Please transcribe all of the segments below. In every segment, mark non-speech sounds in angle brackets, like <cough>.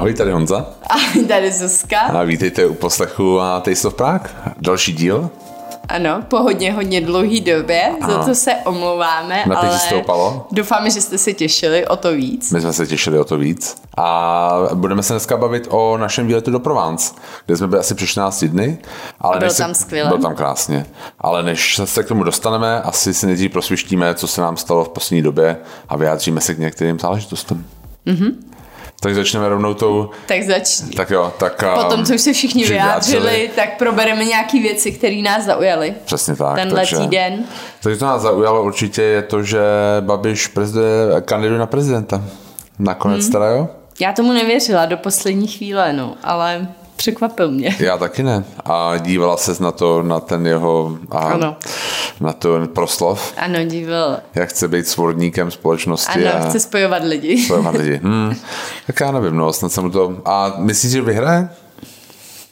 Ahoj, tady Honza. Ahoj, tady Zuzka. A vítejte u poslechu a Taste of Prague. Další díl. Ano, po hodně, hodně dlouhý době, Aha. za to se omlouváme, Na ale stoupalo. doufáme, že jste se těšili o to víc. My jsme se těšili o to víc. A budeme se dneska bavit o našem výletu do Provence, kde jsme byli asi při 14 dny. Ale bylo tam skvěle. Bylo tam krásně. Ale než se k tomu dostaneme, asi si nejdřív prosvištíme, co se nám stalo v poslední době a vyjádříme se k některým záležitostem. Mm-hmm. Tak začneme rovnou tou... Tak začni. Tak jo, tak... Potom, co už se všichni vyjádřili, vyjádřili, tak probereme nějaké věci, které nás zaujaly. Přesně tak. Tenhle takže, týden. Takže to nás zaujalo určitě je to, že Babiš prezident, kandiduje na prezidenta. Nakonec hmm. teda jo? Já tomu nevěřila do poslední chvíle, no, ale překvapil mě. <laughs> Já taky ne. A dívala ses na to, na ten jeho... A ano. Na to proslov. Ano, díval. Jak chce být svorníkem společnosti. Ano, a chce spojovat lidi. Spojovat lidi. Hmm. Tak já nevím, no, snad jsem to... A myslíš, že vyhraje?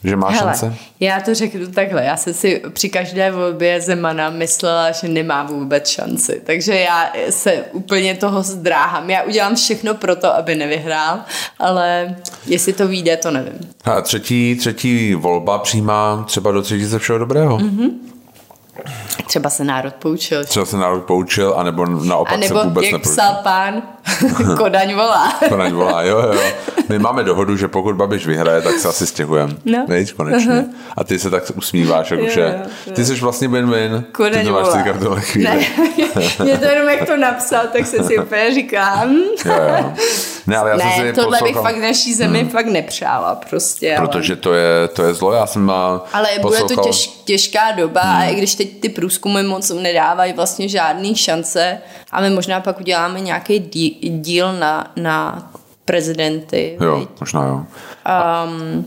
Že má Hele, šance? Já to řeknu takhle. Já jsem si při každé volbě Zemana myslela, že nemá vůbec šanci. Takže já se úplně toho zdráhám. Já udělám všechno pro to, aby nevyhrál, ale jestli to vyjde, to nevím. A třetí, třetí volba přijímá třeba do třetí všeho dobrého. Mm-hmm. Třeba se národ poučil. Třeba se národ poučil, anebo naopak a nebo, se vůbec jak nepoučil. psal pán, <laughs> Kodaň volá. Kodaň volá, jo, jo. My máme dohodu, že pokud Babiš vyhraje, tak se asi stěhujeme. No. Víš, konečně. Uh-huh. A ty se tak usmíváš, jako, že ty jsi vlastně win-win. Kodaň ty volá. Ty tohle chvíli. Ne, <laughs> mě to jenom jak to napsal, tak se si úplně říkám. jo, jo. Ne, ale já ne, jsem si tohle poslouchal. bych fakt naší zemi hmm. fakt nepřála prostě. Protože to je, to je zlo, já jsem má Ale poslouchal... bude to těž, těžká doba hmm. a i když teď ty průzkumy moc nedávají vlastně žádný šance a my možná pak uděláme nějaký díl na, na prezidenty. Jo, viď? možná jo. Um,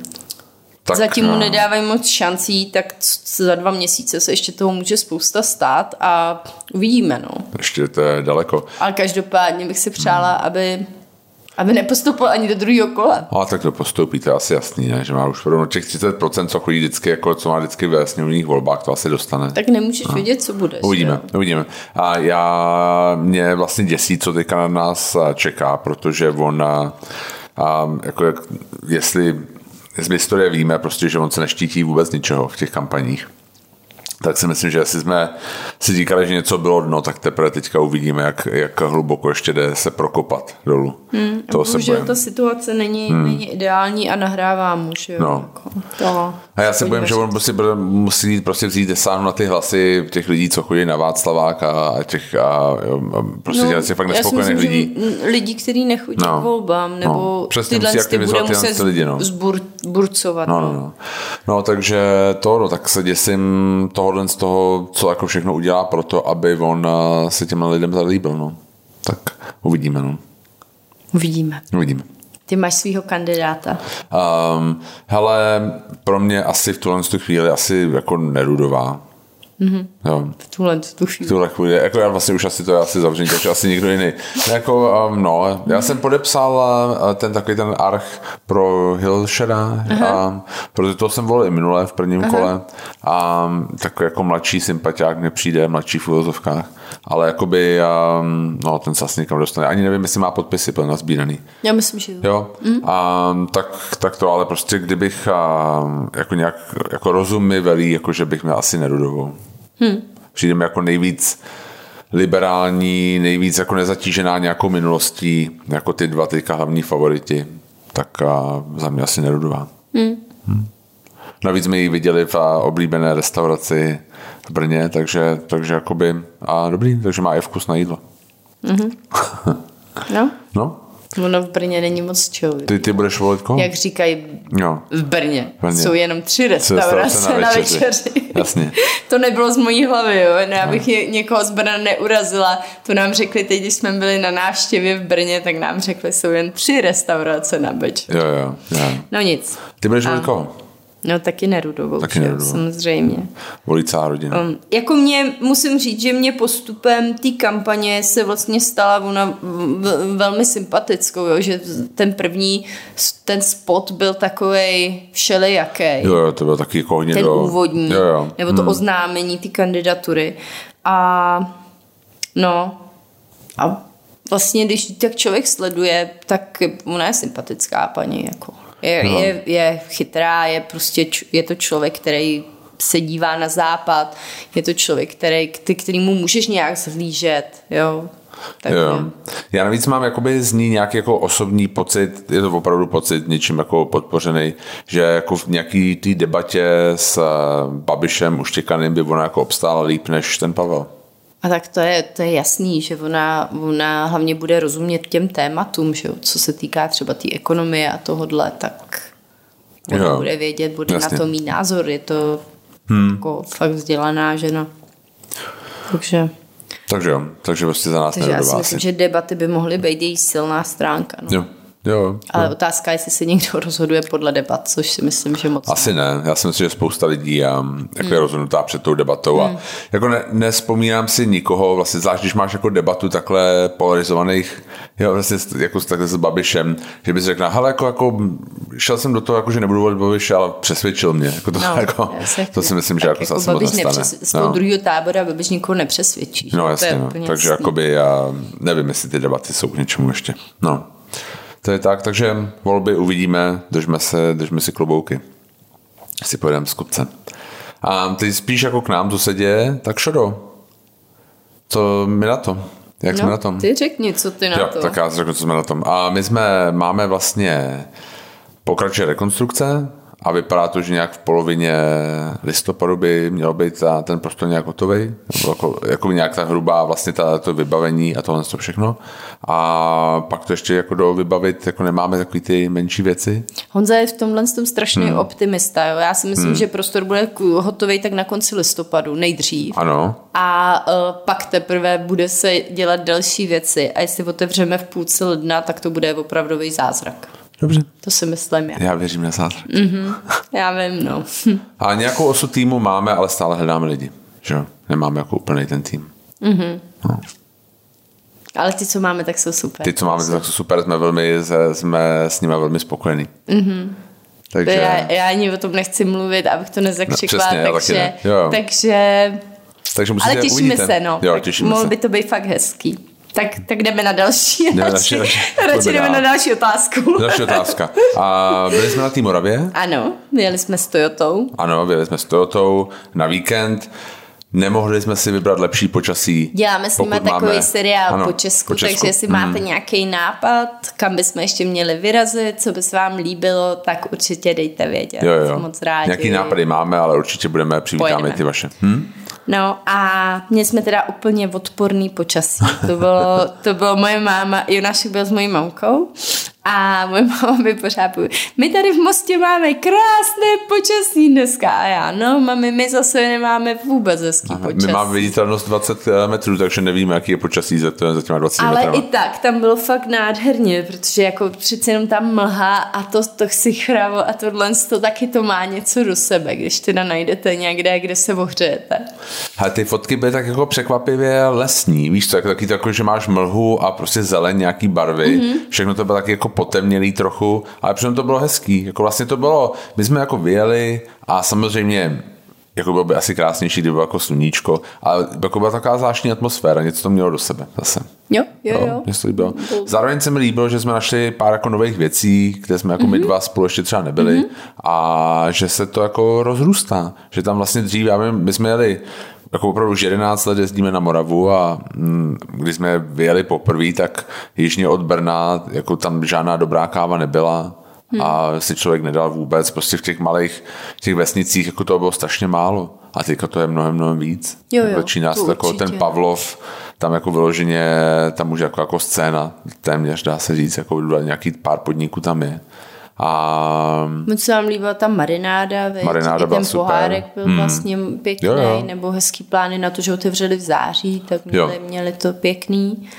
tak, Zatím mu nedávají moc šancí, tak za dva měsíce se ještě toho může spousta stát a uvidíme. No. Ještě to je daleko. Ale každopádně bych si přála, hmm. aby aby nepostoupil ani do druhého kola. A tak to postoupí, to je asi jasný, ne? že má už rovno těch 30%, co chodí vždycky, jako co má vždycky ve sněmovních volbách, to asi dostane. Tak nemůžeš a. vědět, co bude. Uvidíme, jo? uvidíme. A já, mě vlastně děsí, co teďka na nás čeká, protože on, a, a, jako, jestli z historie víme, prostě, že on se neštítí vůbec ničeho v těch kampaních tak si myslím, že jestli jsme si říkali, že něco bylo dno, tak teprve teďka uvidíme, jak, jak hluboko ještě jde se prokopat dolů. Hmm, to bohužel ta situace není, hmm. není ideální a nahrává mu, že jo. No. Jako to, a já se bojím, že on prostě musí prostě vzít desáhnu na ty hlasy těch lidí, co chodí na Václavák a těch a, a prostě no, těch fakt nespokojených lidí. Lidí, kteří nechodí no. k volbám, nebo no. Přesně tyhle ty bude muset lidi, no. zburcovat. No, no, no. no, takže to, no, tak se děsím toho tohohle z toho, co jako všechno udělá pro to, aby on eh, se těm lidem zalíbil. No. Tak uvidíme. No. Uvidíme. Uvidíme. Ty máš svého kandidáta? Um, hele, pro mě asi v tuhle chvíli asi jako Nerudová. Mm-hmm. Jo. V tuhle tu chvíli. V tuhle chvíli. Jako já vlastně už asi to je asi zavření, takže asi někdo jiný. Jako, um, no, já mm-hmm. jsem podepsal uh, ten takový ten arch pro Hillshera, a, protože to jsem volil i minule v prvním Aha. kole a um, takový jako mladší sympatiák mě přijde, mladší v úvozovkách, ale jakoby um, no, ten se asi někam dostane. Ani nevím, jestli má podpisy plně nazbíraný. Já myslím, že jo. jo? Mm. A, tak, tak to, ale prostě kdybych a, jako nějak jako rozum mi velí, jako že bych měl asi Nerudovou. Hmm. Přijde mi jako nejvíc liberální, nejvíc jako nezatížená nějakou minulostí, jako ty dva teďka hlavní favoriti, tak a za mě asi Nerudová. Hmm. Hmm. Navíc jsme ji viděli v oblíbené restauraci v Brně, takže, takže jakoby, a dobrý, takže má i vkus na jídlo. Mm-hmm. <laughs> no. No, Ono v Brně není moc čeho. Ty, ty budeš volit koho? Jak říkají jo. v Brně. Brně. Jsou jenom tři restaurace na. Na večeři. Jasně. <laughs> to nebylo z mojí hlavy, jo. Ne, abych no. někoho z Brna neurazila. To nám řekli teď, když jsme byli na návštěvě v Brně, tak nám řekli, jsou jen tři restaurace na večeři. Jo, jo, jo. No nic. Ty budeš volit koho? No taky Nerudovou, taky Nerudovou. samozřejmě. Volí celá rodina. Um, jako mě, musím říct, že mě postupem té kampaně se vlastně stala ona velmi sympatickou, jo, že ten první, ten spot byl takový všelijaký. Jo, jo, to byl taky jako hodně Ten do... úvodní, jo, jo. nebo to hmm. oznámení, ty kandidatury. A no, a vlastně, když tak člověk sleduje, tak ona je sympatická paní, jako. Je, no. je, je chytrá, je prostě, je to člověk, který se dívá na západ, je to člověk, který, ty, kterýmu můžeš nějak zhlížet, jo. Tak jo. Já navíc mám jakoby z ní nějaký jako osobní pocit, je to opravdu pocit něčím jako podpořený, že jako v nějaký té debatě s eh, Babišem Uštěkaným by ona jako obstála líp než ten Pavel. A tak to je, to je jasný, že ona, ona hlavně bude rozumět těm tématům, že jo, co se týká třeba té tý ekonomie a tohodle, tak ona jo. bude vědět, bude Jasně. na to mít názor, je to hmm. jako fakt vzdělaná žena. Takže... Takže jo, takže vlastně za nás Takže já si myslím, že debaty by mohly být její silná stránka. No. Jo. Jo, Ale jo. otázka je, jestli se někdo <laughs> rozhoduje podle debat, což si myslím, že moc Asi ne. Já si myslím, že spousta lidí um, jako hmm. je rozhodnutá před tou debatou hmm. a jako ne, nespomínám si nikoho, vlastně zvlášť, když máš jako debatu takhle polarizovaných, jo, vlastně jako s, takhle s Babišem, že bys řekl, hele, jako, jako, šel jsem do toho, jako, že nebudu volit Babiše, ale přesvědčil mě. Jako to, no, <laughs> jako, to si myslím, že jako, jako se Babiš nestane. Z toho no. druhého tábora Babiš nikoho nepřesvědčí. No jasně, no. takže jakoby já nevím, jestli ty debaty jsou k něčemu ještě. No. To je tak, takže volby uvidíme, držme se, držme si klobouky. Si pojedeme z kopce. A ty spíš jako k nám, co se děje, tak šodo. Co mi na to? Jak no, jsme na tom? ty řekni, co ty na jo, to. Tak já řeknu, co jsme na tom. A my jsme, máme vlastně pokračuje rekonstrukce, a vypadá to, že nějak v polovině listopadu by měl být ta, ten prostor nějak hotový, jako, jako nějak ta hrubá vlastně ta, to vybavení a tohle to všechno. A pak to ještě jako do vybavit, jako nemáme takový ty menší věci. Honza je v tomhle tom strašný hmm. optimista. Jo? Já si myslím, hmm. že prostor bude hotový tak na konci listopadu, nejdřív. Ano. A uh, pak teprve bude se dělat další věci. A jestli otevřeme v půlce ledna, tak to bude opravdový zázrak. Dobře. To si myslím já. Já věřím na zázrak. Mm-hmm. Já vím, no. <laughs> A nějakou osu týmu máme, ale stále hledáme lidi. Že Nemáme jako úplný ten tým. Mm-hmm. No. Ale ty, co máme, tak jsou super. Ty, co máme, tak jsou super. Jsme, velmi, jsme s nimi velmi spokojení. Mm-hmm. Takže... Já, já ani o tom nechci mluvit, abych to nezakřikla, no, přesně, takže, ne. takže... takže ale těšíme uvidíte. se, no. Jo, těšíme Mohl by to být fakt hezký. Tak, tak jdeme na další. Jdeme radši, radši, <laughs> radši jdeme na další otázku. Další otázka. A byli jsme na té Moravě? Ano, jeli jsme s Toyotou. Ano, byli jsme s Toyotou na víkend. Nemohli jsme si vybrat lepší počasí. Děláme s nimi takový máme, seriál ano, po, Česku, po Česku, takže jestli hmm. máte nějaký nápad, kam bychom ještě měli vyrazit, co by se vám líbilo, tak určitě dejte vědět. Jo, jo. Jsem moc rádi. Nějaký nápady máme, ale určitě budeme přivítáme ty vaše. Hm? No a měli jsme teda úplně odporný počasí. To bylo, to bylo moje máma, Jonášek byl s mojí mamkou a moje máma mi pořád pově, my tady v Mostě máme krásné počasí dneska. A já, no mami, my zase nemáme vůbec hezký Aha, počasí. My máme viditelnost 20 eh, metrů, takže nevíme, jaký je počasí za, to, za těma 20 Ale metrama. i tak, tam bylo fakt nádherně, protože jako přece jenom tam mlha a to, to si chravo a tohle to taky to má něco do sebe, když teda najdete někde, kde se ohřejete. A ty fotky byly tak jako překvapivě lesní, víš co, jako taky to, jako, že máš mlhu a prostě zeleň, nějaký barvy, mm-hmm. všechno to bylo taky jako potemnělý trochu, ale přitom to bylo hezký. Jako vlastně to bylo, my jsme jako vyjeli a samozřejmě jako bylo by asi krásnější, kdyby bylo jako sluníčko, ale jako byla taková zvláštní atmosféra, něco to mělo do sebe zase. Jo, jo, jo. jo. Mě to líbilo. Zároveň se mi líbilo, že jsme našli pár jako nových věcí, kde jsme jako mm-hmm. my mhm. dva spolu ještě třeba nebyli mm-hmm. a že se to jako rozrůstá, že tam vlastně dřív, já vím, my jsme jeli jako opravdu už 11 let jezdíme na Moravu a mm, když jsme vyjeli poprvé, tak jižně od Brna, jako tam žádná dobrá káva nebyla hmm. a si člověk nedal vůbec, prostě v těch malých těch vesnicích jako to bylo strašně málo a teďka to je mnohem, mnohem víc. Jo, jo, Začíná se jako ten Pavlov, tam jako vyloženě, tam už jako, jako scéna téměř dá se říct, jako nějaký pár podniků tam je. A... Moc se vám líbila ta marináda, veď? marináda I ten super. pohárek byl hmm. vlastně pěkný, jo, jo. nebo hezký plány na to, že otevřeli v září, tak měli, měli to pěkný.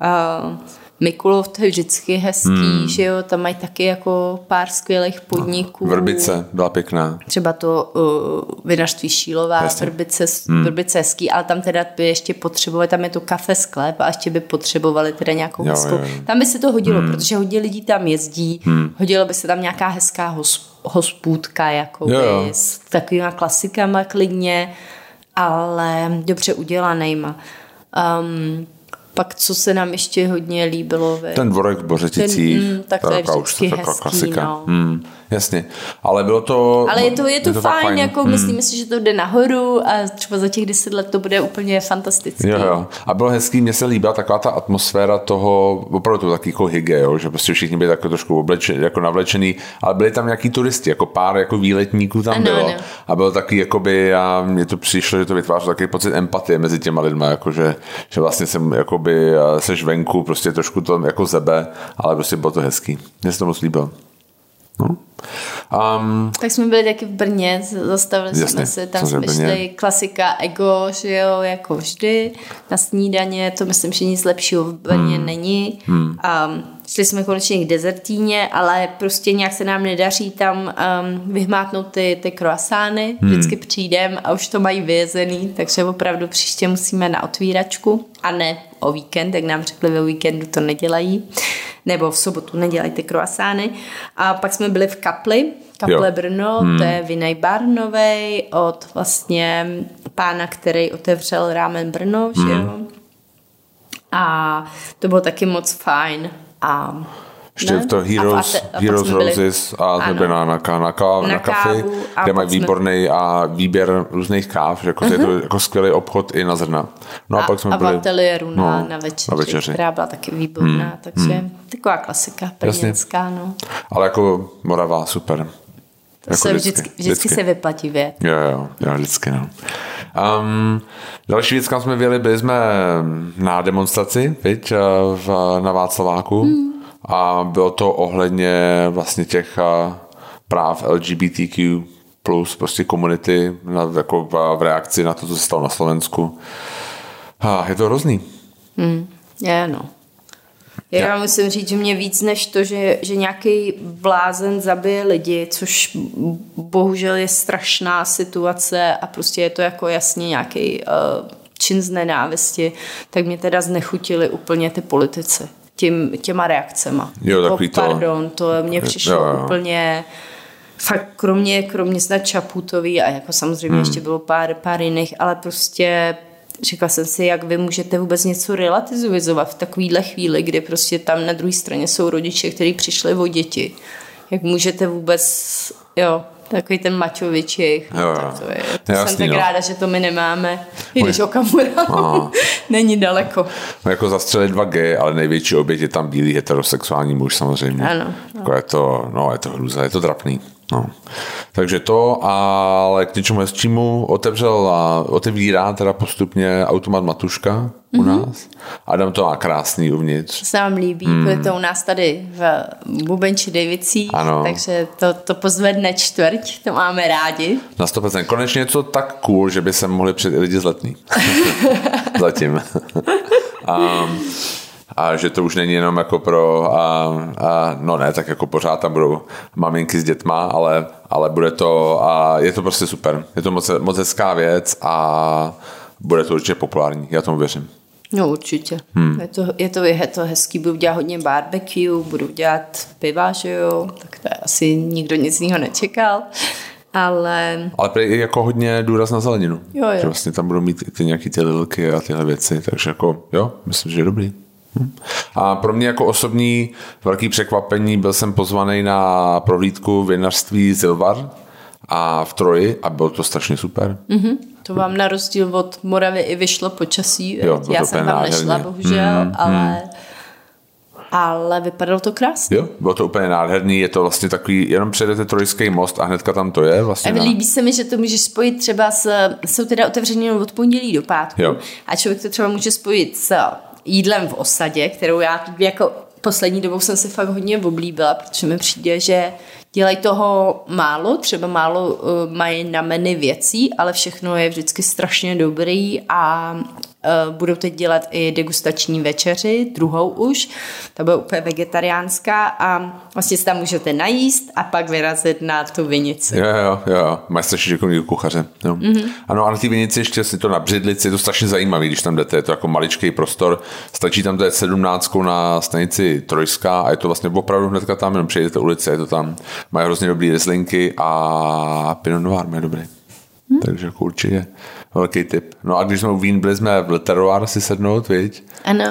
Uh, Mikulov to je vždycky hezký, hmm. že jo, tam mají taky jako pár skvělých podniků. Vrbice byla pěkná. Třeba to uh, vinařství Šílová, Jasně. Vrbice, hmm. Vrbice hezký, ale tam teda by ještě potřebovali, tam je to kafe sklep a ještě by potřebovali teda nějakou jo, hezkou. Jo, jo. Tam by se to hodilo, hmm. protože hodně lidí tam jezdí, hmm. hodilo by se tam nějaká hezká hos, hospůdka, jako jo, jo. s takovýma klasikama klidně, ale dobře udělanýma. Um, pak co se nám ještě hodně líbilo. Vy. Ten dvorek v Bořeticích, Ten, mm, tak to je vždycky hezký, klasika. no. Mm, jasně, ale bylo to... Ale je to, je to, je to fajn, fajn. jako Mm. myslíme si, že to jde nahoru a třeba za těch deset let to bude úplně fantastický. Jo, jo. A bylo hezký, mně se líbila taková ta atmosféra toho, opravdu to taky jako hygge, jo, že prostě všichni byli tak trošku oblečený, jako navlečený, ale byli tam nějaký turisti, jako pár jako výletníků tam Ano, bylo. ano. A bylo taky, jakoby, a mně to přišlo, že to vytvářelo takový pocit empatie mezi těma lidma, jako že, že vlastně jsem, jakoby, seš venku, prostě trošku to jako zebe, ale prostě bylo to hezký. Mně se to moc líbilo. No. Um, Tak jsme byli taky v Brně, zastavili Jasně, jsme se, tam jsme šli klasika ego, že jo, jako vždy, na snídaně, to myslím, že nic lepšího v Brně hmm. není. Hmm. Um, šli jsme konečně k dezertíně, ale prostě nějak se nám nedaří tam um, vyhmátnout ty, ty croissány, hmm. vždycky přijdem a už to mají vyjezený, takže opravdu příště musíme na otvíračku a ne o víkend, jak nám řekli, ve víkendu to nedělají nebo v sobotu nedělají ty croissány. A pak jsme byli v Kapli, Kaple Jo. Brno, hmm. to je Vinaj Bar novej od vlastně pána, který otevřel Rámen Brno, hmm. že jo. A to bylo taky moc fajn. A ještě ne? to A Heroes, a pak Heroes jsme byli- Roses a Ano. jsme na, na, na, na, Na na a kde mají výborný a výběr různých káv, že jako uh-huh. je to jako skvělý obchod i na zrna. No a, a, pak jsme a byli v ateliéru na, no, na, večeři, na večeři. která byla taky výborná, hmm. takže hmm. taková klasika brněnská, no. Ale jako Morava, super. To Jako se vždycky, vždycky, vždycky se vyplatí věc. Jo, jo, jo, vždycky, no. Um, další věc, kam jsme byli, byli jsme na demonstraci, viď, v, na Václaváku hmm. A bylo to ohledně vlastně těch práv LGBTQ plus prostě komunity na, jako v, v reakci na to, co se stalo na Slovensku. A je to hrozný. Hmm. Je, no. Já Já- musím říct, že mě víc než to, že, že nějaký blázen zabije lidi, což bohužel je strašná situace a prostě je to jako jasně nějaký uh, čin z nenávisti, tak mě teda znechutili úplně ty politici tím, těma reakcema. Jo, takový to... Pardon, to mně přišlo Jo, jo. úplně fakt kromě, kromě snad Čaputový a jako samozřejmě hmm. ještě bylo pár, pár jiných, ale prostě říkala jsem si, jak vy můžete vůbec něco relativizovat v takovýhle chvíli, kdy prostě tam na druhé straně jsou rodiče, kteří přišli o děti. Jak můžete vůbec, jo, takový ten mačovičich, Jo, jo. tak to je. To Jasný, jsem tak no. ráda, že to my nemáme. I když. Okamura <laughs> není daleko. No, jako zastřelit dva G, ale největší oběť je tam bílý heterosexuální muž samozřejmě. Ano, Jako je to, no, je to hruza, je to trapný. No. Takže to, ale k něčemu hezčímu otevřel a otevírá teda postupně automat Matuška u Mhm. nás. Adam to má krásný uvnitř. To se vám líbí, hmm. bude to u nás tady v Bubenči Davicích, Ano. takže to, to pozvedne čtvrť, to máme rádi. Na 100%. Konečně něco tak cool, že by se mohli přijít i lidi z letný. <laughs> <laughs> Zatím. <laughs> a, a že to už není jenom jako pro, a, a, no ne, tak jako pořád tam budou maminky s dětma, ale, ale bude to, a je to prostě super. Je to moc, moc hezká věc a bude to určitě populární, já tomu věřím. No určitě. Hmm. Je, to, je, to, je to hezký, budu dělat hodně barbecue, budu dělat piva, že jo, tak to asi nikdo nic jiného nečekal, ale Ale je jako hodně důraz na zeleninu. Jo, jo. Že vlastně tam budou mít ty nějaký ty lilky a tyhle věci, takže jako jo, myslím, že je dobrý. A pro mě jako osobní velký překvapení byl jsem pozvaný na prohlídku vinařství Zilvar a v Troji a bylo to strašně super. mm-hmm, to vám na rozdíl od Moravy i vyšlo počasí. Jo, Já jsem tam nešla, bohužel, Mm, ale, ale vypadalo to krásně. Jo, bylo to úplně nádherný, je to vlastně takový, jenom přejdete Trojský most a hnedka tam to je. Vlastně A na, líbí se mi, že to můžeš spojit třeba s, jsou teda otevřený od pondělí do pátku. Jo. A člověk to třeba může spojit s jídlem v osadě, kterou já jako poslední dobou jsem si fakt hodně oblíbila, protože mi přijde, že dělají toho málo, třeba málo uh, mají na menu věcí, ale všechno je vždycky strašně dobrý a budou teď dělat i degustační večeři, druhou už, ta bude úplně vegetariánská a vlastně si tam můžete najíst a pak vyrazit na tu vinici. Jo, jo, jo, mají strašně šikovný kuchaře. Jo. Mm-hmm. Ano, a na té vinici ještě si to na břidlici, je to strašně zajímavý, když tam jdete, je to jako maličký prostor, stačí tam to je 17 na stanici Trojská a je to vlastně opravdu hnedka tam, jenom přejdete ulici, je to tam, mají hrozně dobrý rezlinky a Pinot Noir mají dobrý. Hmm. Takže jako určitě Velký tip. No a když jsme u Vín, byli jsme v Literoir si sednout, viď? Ano.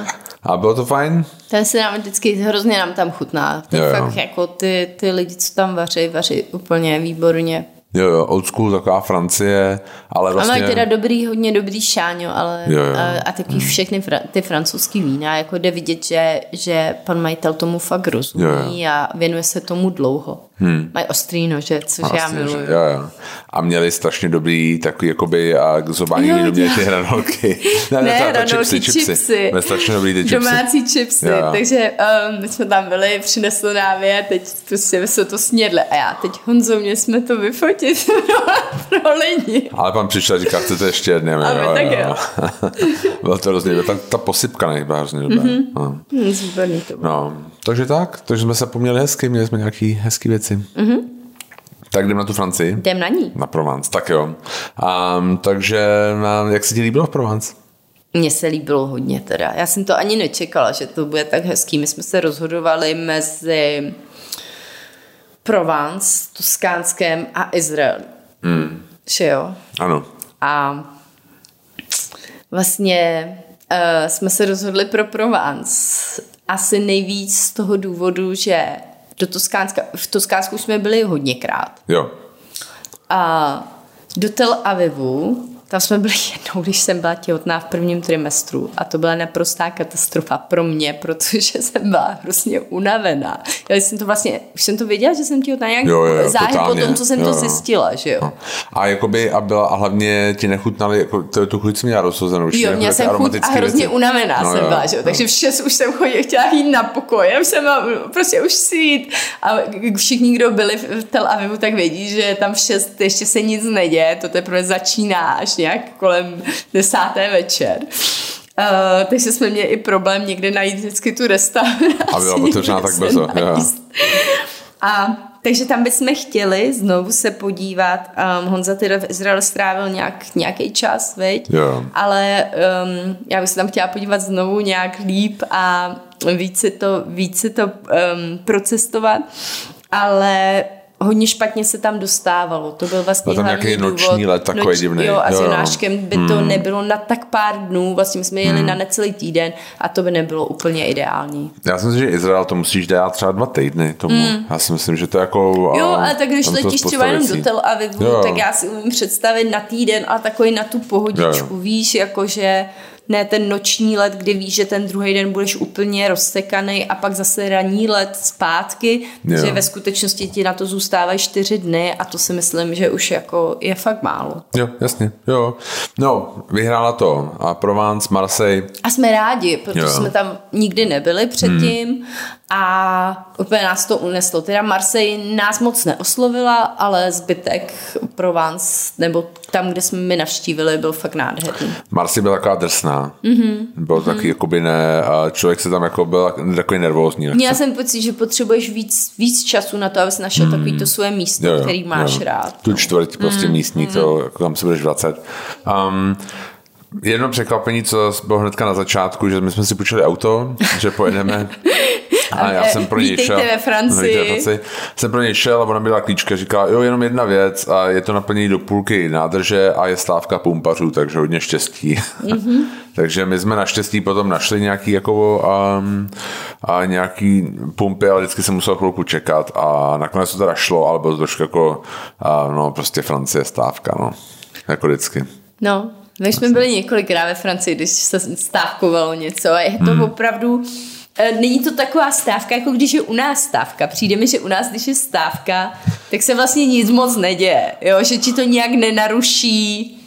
A bylo to fajn? To se nám vždycky hrozně nám tam chutná. To Jo, jo. fakt jako ty, ty lidi, co tam vaří, vaří úplně výborně. Jo, jo, old school, taková Francie, ale A vlastně... mají teda dobrý, hodně dobrý šáňo, ale Jo, jo. a, a taky všechny fra, ty francouzský vína, jako jde vidět, že, že pan majitel tomu fakt rozumí Jo, jo. a věnuje se tomu dlouho. Hmm. Mají ostrý nože, což já Vlastně, že- miluju. Jo, jo. A měli strašně dobrý takový jakoby a zobání Jo, jo. ty hranolky. <laughs> Ne, ta- ta ranolky, chipsy. Měli strašně dobrý ty chipsy. Domácí chipsy, Jo, jo. takže um, my jsme tam byli, přinesl nám je, teď prostě jsme to snědli a já teď Honzo, mě jsme to vyfotit <laughs> pro, lidi. Ale pan přišel a říká, chcete ještě jedné. A my tak jo. <laughs> Bylo to hrozně. Ta, ta posypka nejbyla hrozně dobrá. Mm-hmm. No. Hm, Výborný to bylo. no. Takže tak, takže jsme se poměli hezky, měli jsme nějaký hezký věci. Mm-hmm. Tak jdem na tu Francii. Jdem na ní. Na Provence, tak jo. Um, takže jak se ti líbilo v Provence? Mně se líbilo hodně teda. Já jsem to ani nečekala, že to bude tak hezký. My jsme se rozhodovali mezi Provence, Toskánském a Izrael. Mm. Že jo? Ano. A vlastně uh, jsme se rozhodli pro Provence. Asi nejvíc z toho důvodu, že do Toskánska, v Toskánsku jsme byli hodněkrát. Jo. A do Tel Avivu, tam jsme byli jednou, když jsem byla těhotná v prvním trimestru a to byla naprostá katastrofa pro mě, protože <laughs> jsem byla hrozně unavená. Já jsem to vlastně, už jsem to věděla, že jsem těhotná nějak Jo, jo, záhy po tom, co jsem Jo, to zjistila, že jo. A jakoby, a, byla, a hlavně ti nechutnali, jako, to, tu chuť jsem měla rozhozenou. Jo, jako měla jsem chuť a hrozně věci. unavená No, jsem jo, byla, že jo. no. Takže v už jsem chodila, chtěla jít na pokoj, já už jsem byla, prostě už si jít. A všichni, kdo byli v Tel Avivu, tak vědí, že tam v ještě se nic neděje, to teprve začíná až nějak kolem desáté večer. Uh, takže jsme měli i problém někde najít vždycky tu restauraci. A byla otevřená tak brzo. A takže tam bychom chtěli znovu se podívat. Um, Honza teda v Izraeli strávil nějak, nějaký čas, veď? Jo. Ale um, já bych se tam chtěla podívat znovu nějak líp a víc si to, víc si to um, procestovat. Ale hodně špatně se tam dostávalo. To byl vlastně Byl tam hlavní nějaký noční let takový divný. Jo, a s Jo, jo. Jonáškem by to Hmm. nebylo na tak pár dnů. Vlastně my jsme jeli na necelý týden a to by nebylo úplně ideální. Já si myslím, že Izrael to musíš dát třeba dva týdny tomu. Já si myslím, že to je jako... Jo, a, ale tak když letíš třeba jenom do Tel Avivu, Jo. tak já si umím představit na týden a takový na tu pohodičku, Jo, jo. víš, jakože ne ten noční let, kdy víš, že ten druhý den budeš úplně rozsekaný a pak zase ranní let zpátky, Jo. že ve skutečnosti ti na to zůstávají čtyři dny a to si myslím, že už jako je fakt málo. Jo, jasně, jo. No, vyhrála to. A Provence, Marseille, A jsme rádi, protože Jo. jsme tam nikdy nebyli předtím hmm. A úplně nás to uneslo. Teda Marseille nás moc neoslovila, ale zbytek Provence, nebo tam, kde jsme my navštívili, byl fakt nádherný. Marseille byla taková drsná. Mhm. Mm-hmm. Byl taky jakoby ne, a člověk se tam jako byl takový nervózní. nechce. Měla jsem pocit, že potřebuješ víc, víc času na to, abys našel hmm. takový to svoje místo, Jo, jo, který máš jo. rád. Tu čtvrť prostě mm, místní, mm. To, jako tam se budeš vracet. Um, jedno překvapení, co bylo hnedka na začátku, že my jsme si půjčili auto, že pojedeme <laughs> a já Eh, jsem pro něj šel. ve Francii. Ve Francii. Jsem pro něj šel a ona byla klíčka, říkala, jo, jenom jedna věc a je to naplnění do půlky nádrže a je stávka pumpařů, takže hodně štěstí. Mm-hmm. <laughs> takže my jsme naštěstí potom našli nějaký jako um, a nějaký pumpy, ale vždycky jsem musel chvilku čekat a nakonec to teda šlo, ale bylo to trošku jako uh, no prostě Francie stávka, no. Jako vždycky. No, my jsme byli několikrát ve Francii, když se stávkovalo něco a je to hmm. opravdu... eh, Není to taková stávka, jako když je u nás stávka. Přijde mi, že u nás, když je stávka, tak se vlastně nic moc neděje. Jo? Že ti to nějak nenaruší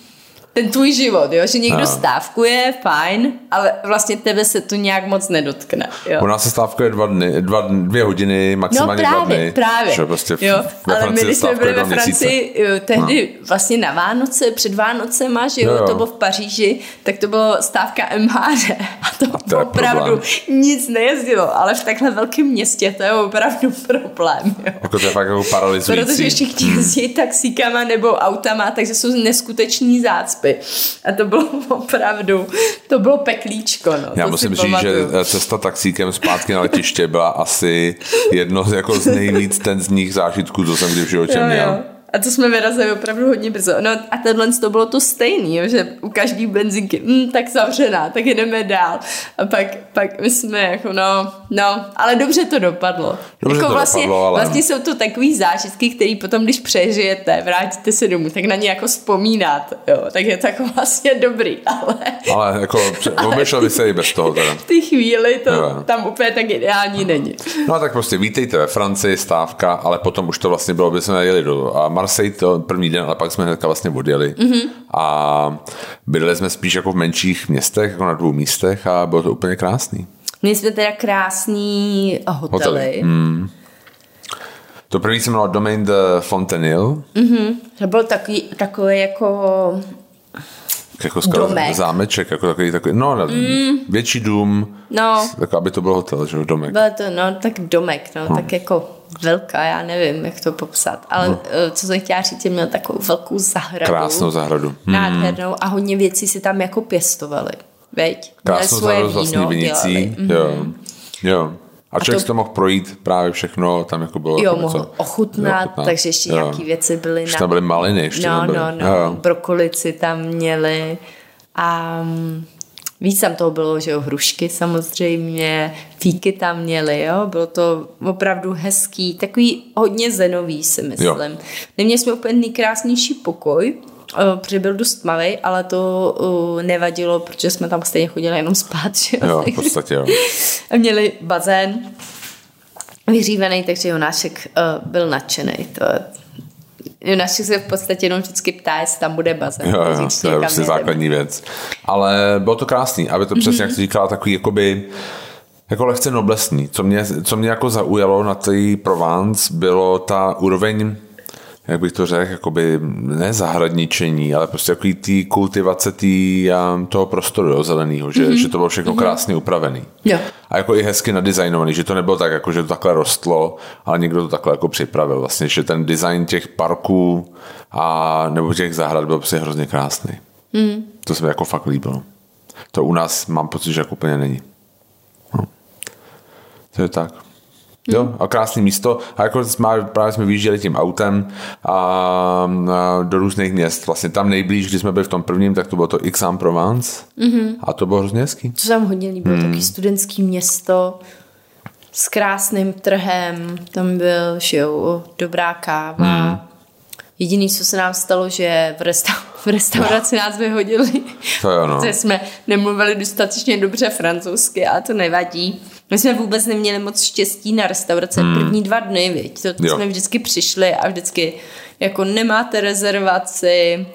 ten tvůj život, jo? že někdo Ano. stávkuje, fajn, ale vlastně tebe se to nějak moc nedotkne. Jo? U nás se stávkuje dva dny, dva, dvě hodiny, No maximálně dva právě, dny. právě. Že prostě jo, ale my, když jsme byli ve dva. Francii, jo, tehdy no. vlastně na Vánoce, před Vánocema, že jo, Jo, to bylo v Paříži, tak to bylo stávka MHD <laughs> a to, A to opravdu problém. nic nejezdilo, ale v takhle velkém městě to je opravdu <laughs> problém, jo. Jako to je fakt jako paralyzující. Protože ještě chtějí jezdit taxíkama nebo autama, takže jsou neskuteční zácpy. A to bylo <laughs> opravdu, to bylo peklíčko. No. Já to musím si říct, že pamatuju. eh, cesta taxíkem zpátky na letiště byla asi jedno z, jako z nejvíc tenzních zážitků, co jsem kdy v životě Jo, měl. jo. A to jsme vyrazili opravdu hodně brzo. No a tenhle to bylo to stejný, jo, že u každý benzinky, hm, tak zavřená, tak jdeme dál. A pak, pak my jsme jako, no, no, ale dobře to dopadlo. Dobře jako to vlastně, dopadlo, ale- vlastně jsou to takový zážitky, který potom, když přežijete, vrátíte se domů, tak na ně jako vzpomínáte, jo. Tak je to jako vlastně dobrý, <laughs> ale Ale jako <laughs> obešel by se i bez toho teda. v té chvíli to Jo. tam úplně tak ideální není. No a tak prostě vítejte ve Francii, stávka, ale potom už to vlastně bylo, by jsme jeli do a Marseille to první den, ale pak jsme hnedka vlastně odjeli. Mhm. Mm-hmm. A bydleli jsme spíš jako v menších městech, jako na dvou místech a bylo to úplně krásný. Měli jsme teda krásný hotely. Hotely. Mm. To první se jmenovalo Domaine de Fontenil, To byl takový, takový jako jako skoro Domek. zámeček, jako takový, takový no, mm. větší dům, No. tak aby to byl hotel, že domek. Bylo to, no, tak domek, no, tak jako velká, já nevím, jak to popsat, ale no. co jsem chtěla říct, měl takovou velkou zahradu. Krásnou zahradu. Hmm. Nádhernou a hodně věcí si tam jako pěstovali, veď? Krásnou zahradu s vlastní vinicí. Mhm. Jo. jo. A člověk to- to mohl projít právě všechno, tam jako bylo Jo, jako mohl něco- ochutnat, jo, ochutnat. takže ještě Jo. nějaký věci byly Ještě tam byly maliny, ještě no, tam byly. no, no, Jo. brokolici tam měli a mm, víc tam toho bylo, že jo, hrušky samozřejmě, fíky tam měli, jo, bylo to opravdu hezký, takový hodně zenový si myslím. Jo. Neměli jsme úplně nejkrásnější pokoj, protože byl dost tmavý, ale to uh, nevadilo, protože jsme tam stejně chodili jenom spát, že jo. V podstatě jo. <laughs> měli bazén vyřívený, takže Jonášek uh, byl nadšený. To, Jonášek se v podstatě jenom vždycky ptá, jestli tam bude bazén. Jo, jo, to je prostě základní věc. Ale bylo to krásný, aby to přesně, jak jsi říkala, takový jakoby jako lehce noblesný. Co mě, co mě jako zaujalo na té Provence, bylo ta úroveň jak bych to řekl, jakoby ne zahradničení, ale prostě takový tý kultivace tý, um, toho prostoru jo, zeleného, že, mm-hmm. že to bylo všechno krásně upravený. Jo. A jako i hezky nadizajnovaný, že to nebylo tak, jako, že to takhle rostlo, ale někdo to takhle jako připravil. Vlastně, že ten design těch parků a nebo těch zahrad byl prostě hrozně krásný. Mm. To se mi jako fakt líbilo. To u nás mám pocit, že jako úplně není. No. To je tak. Jo, a krásné místo. A jako jsme, právě jsme vyjížděli tím autem a, a do různých měst. Vlastně tam nejblíž, když jsme byli v tom prvním, tak to bylo to Aix-en-Provence. Mm-hmm. A to bylo hrozně hezký. To se nám hodně líbilo, Hmm. taky studentský město s krásným trhem, tam byl, že jo, dobrá káva. Hmm. Jediný, co se nám stalo, že v, resta- <laughs> v restauraci nás vyhodili. To jo, no. Protože jsme nemluvili dostatečně dobře francouzsky, ale to nevadí. My jsme vůbec neměli moc štěstí na restaurace hmm. první dva dny, viď? To, to jsme vždycky přišli a vždycky jako nemáte rezervaci,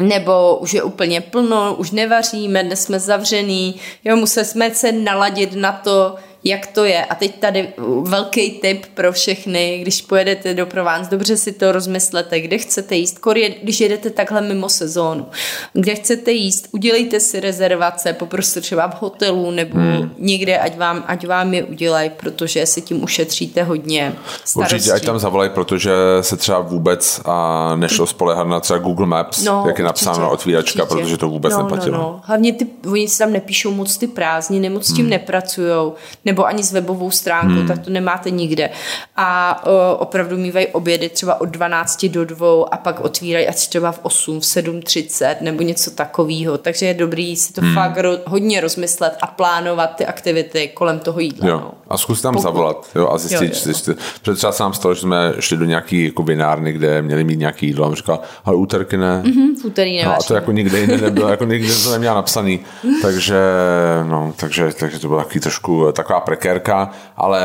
nebo už je úplně plno, už nevaříme, dnes jsme zavřený, jo, museli jsme se naladit na to, jak to je. A teď tady velký tip pro všechny, když pojedete do Provence, dobře si to rozmyslete, kde chcete jíst, když jedete takhle mimo sezónu, kde chcete jíst, udělejte si rezervace, poproste třeba v hotelu nebo hmm. někde, ať vám, ať vám je udělají, protože si tím ušetříte hodně starostí. Určitě, ať tam zavolají, protože se třeba vůbec a nešlo spolehat na třeba Google Maps, No, jak je napsáno určitě, otvíračka, určitě. protože to vůbec no, neplatilo. No, no. Hlavně ty, oni si tam nepíšou moc ty prázdniny, moc s tím hmm. nepracujou, nebo ani s webovou stránkou, hmm. tak to nemáte nikde. A o, opravdu mývají obědy třeba od 12 do 2 a pak otvírají až třeba v 8, v 7.30 nebo něco takového. Takže je dobrý si to hmm. fakt ro, hodně rozmyslet a plánovat ty aktivity kolem toho jídla. Jo. No. A zkus tam Pokud- zavolat jo, a zjistit, Jo, jo, jo, Protože třeba se nám stalo, že jsme šli do nějaký jako vinárny, kde měli mít nějaký jídlo a říkal, ale úterky ne. Hm, v úterý No, a to jako nikde jinde nebylo, <laughs> jako nikde to neměla napsaný. Takže, no, takže, takže to byla takový trošku taková prekérka, ale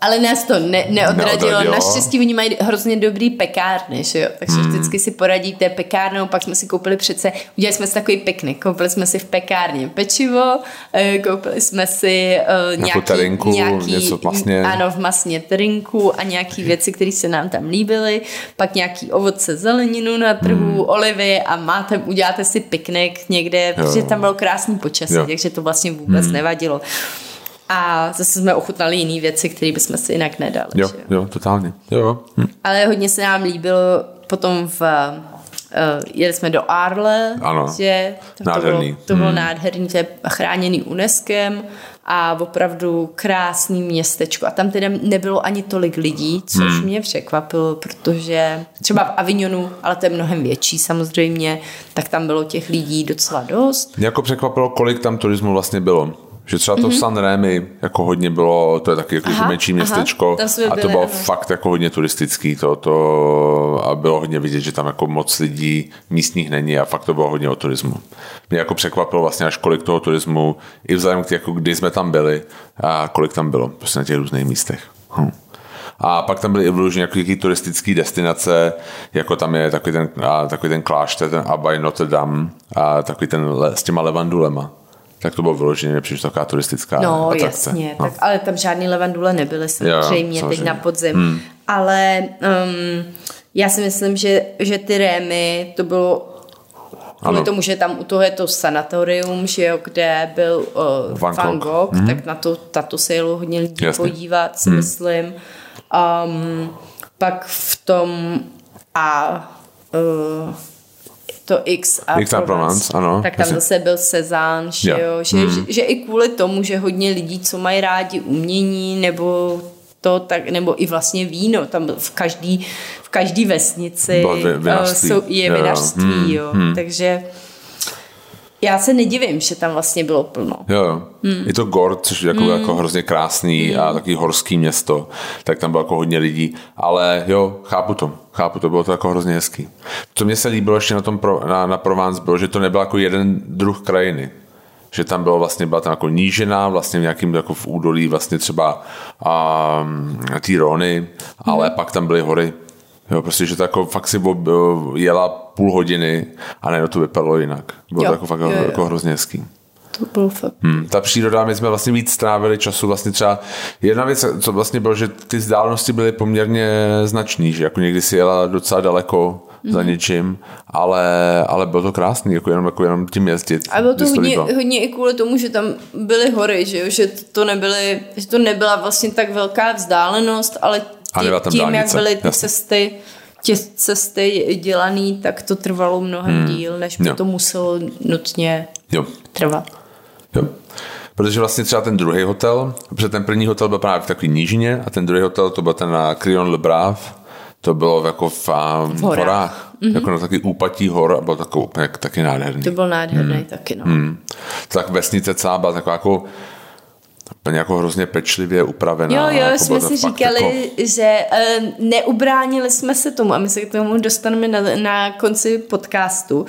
Ale nás to ne, neodradilo. Neodradilo. Naštěstí oni mají hrozně dobrý pekárny, že jo? Takže Hmm. vždycky si poradíte pekárnou, pak jsme si koupili přece, udělali jsme si takový piknik, koupili jsme si v pekárně pečivo, eh, koupili jsme si uh, nějaký, terinku, něco v masně. Ano, v masně terinku a nějaký věci, které se nám tam líbily, pak nějaký ovoce, zeleninu na trhu, Hmm. olivy a máte, uděláte si piknik někde, protože tam bylo krásný počasí, Jo. takže to vlastně vůbec Hmm. nevadilo. A zase jsme ochutnali jiné věci, které bychom si jinak nedali. jo, že jo? jo, totálně. Jo. Hm. Ale hodně se nám líbilo potom v... Uh, jeli jsme do Arle, Ano. že to Nádherný. bylo, to bylo Hmm. nádherný, to je chráněný UNESCOem a opravdu krásný městečko. A tam teda nebylo ani tolik lidí, což hmm. mě překvapilo, protože třeba v Avignonu, ale to je mnohem větší samozřejmě, tak tam bylo těch lidí docela dost. Mě jako překvapilo, kolik tam turismu vlastně bylo. Že třeba to mm-hmm. San Remi jako hodně bylo, to je taky jako aha, menší městečko aha, a to bylo aha. fakt jako hodně turistický to, to a bylo hodně vidět, že tam jako moc lidí místních není a fakt to bylo hodně o turismu. Mě jako překvapilo vlastně až kolik toho turismu, i vzhledem k jako kdy jsme tam byli a kolik tam bylo prostě na těch různých místech. Hm. A pak tam byly i vloženy nějaké turistické destinace, jako tam je takový ten, a, takový ten klášter, ten Abay Notre Dame a takový ten le, s těma levandulema tak to bylo vyloženě nepříliš taková turistická No atrakce. jasně, no. tak, ale tam žádný levandule nebyly samozřejmě, jo, samozřejmě. teď na podzim. Hmm. Ale um, já si myslím, že, že ty rémy, to bylo Kvůli ano. tomu, že tam u toho je to sanatorium, že jo, kde byl uh, Van, Van Gogh, mm-hmm. tak na to, tato se jelo hodně lidí Jasně. podívat, si mm. myslím. Um, pak v tom a uh, to X a, X Provence, Provence ano. Tak tam jasně. zase byl Cezanne, že, jo, že, mm. že, že, i kvůli tomu, že hodně lidí, co mají rádi umění nebo to, tak, nebo i vlastně víno, tam v každý, v každý vesnici uh, jsou, je vinařství, mm, jo. Mm. takže já se nedivím, že tam vlastně bylo plno. Jo, hmm. je to Gord, což je jako, hmm. jako hrozně krásný hmm. a takový horský město, tak tam bylo jako hodně lidí, ale jo, chápu to, chápu to, bylo to jako hrozně hezký. Co mě se líbilo ještě na tom pro, na, na Provence bylo, že to nebyl jako jeden druh krajiny, že tam bylo vlastně, byla tam jako nížina, vlastně v nějakým jako v údolí vlastně třeba um, ty Rony, ale hmm. pak tam byly hory, Jo, prostě, že to jako fakt si jela půl hodiny a ne, to vypadalo jinak. Bylo jo, to jako fakt jo, jo. jako hrozně hezký. To bylo fakt. Hmm, ta příroda, my jsme vlastně víc strávili času, vlastně třeba jedna věc, co vlastně bylo, že ty vzdálenosti byly poměrně značný, že jako někdy si jela docela daleko mm-hmm. za mhm. něčím, ale, ale bylo to krásný, jako jenom, jako jenom tím jezdit. A bylo to hodně, hodně i kvůli tomu, že tam byly hory, že, jo? že to nebyly, že to nebyla vlastně tak velká vzdálenost, ale a tím, tím dálnice. jak byly ty Jasně. cesty, tě cesty dělaný, tak to trvalo mnohem hmm. díl, než by jo. to muselo nutně jo. trvat. Jo. Protože vlastně třeba ten druhý hotel, protože ten první hotel byl právě v takové nížině a ten druhý hotel to byl ten na Crillon Le Brave, to bylo jako v, v horách, horách mm-hmm. jako na takový úpatí hor a bylo takový úplně taky nádherný. To byl nádherný mm. taky, no. Mm. Tak vesnice celá byla taková jako úplně jako hrozně pečlivě upravená. Jo, jo, jako jsme si říkali, jako... že uh, neubránili jsme se tomu a my se k tomu dostaneme na, na konci podcastu. Uh,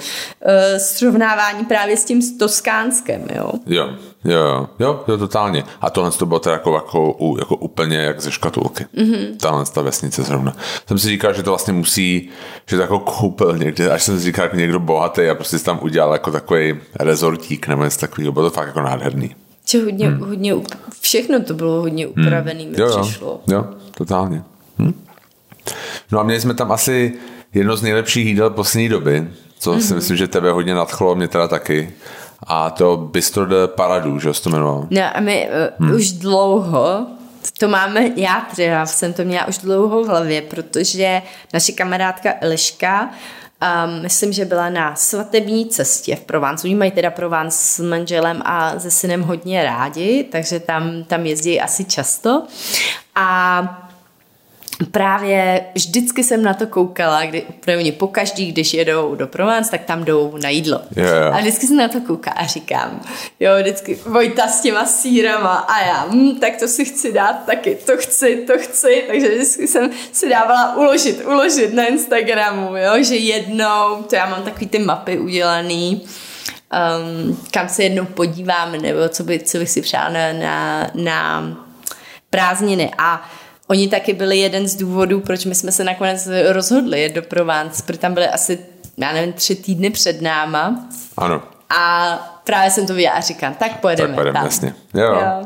srovnávání právě s tím Toskánskem, jo. Jo, jo, jo, jo, totálně. A tohle to bylo teda jako, jako, jako úplně jak ze škatulky. Mm-hmm. Tahle ta vesnice zrovna. Jsem si říkal, že to vlastně musí, že to jako koupil někde, až jsem si říkal, jako někdo bohatý a prostě tam udělal jako takový rezortík nebo něco takového. Bylo to fakt jako nádherný. Že hodně, hmm. hodně, všechno to bylo hodně upravené, hmm. mi jo, přišlo. Jo, totálně. Hm? No a měli jsme tam asi jedno z nejlepších jídel poslední doby, co mm-hmm. si myslím, že tebe hodně nadchlo, mě teda taky. A to Bistro de Paradu, že to jmenoval? No a my uh, hmm. už dlouho to máme, já třeba jsem to měla už dlouho v hlavě, protože naše kamarádka Eliška Um, myslím, že byla na svatební cestě v Provence. Oni mají teda Provence s manželem a se synem hodně rádi, takže tam, tam jezdí asi často. A právě vždycky jsem na to koukala, kdy úplně po každý, když jedou do Provence, tak tam jdou na jídlo. Yeah. A vždycky jsem na to koukala a říkám, jo, vždycky Vojta s těma sírama a já, hm, tak to si chci dát taky, to chci, to chci, takže vždycky jsem si dávala uložit, uložit na Instagramu, jo, že jednou, to já mám takový ty mapy udělaný, um, kam se jednou podívám, nebo co, by, co bych si přála na, na, na prázdniny a Oni taky byli jeden z důvodů, proč my jsme se nakonec rozhodli jet do Provence, protože tam byly asi, já nevím, tři týdny před náma. Ano. A právě jsem to viděla a říkám, tak pojedeme tak pojedeme, tam. jasně. Jo. jo.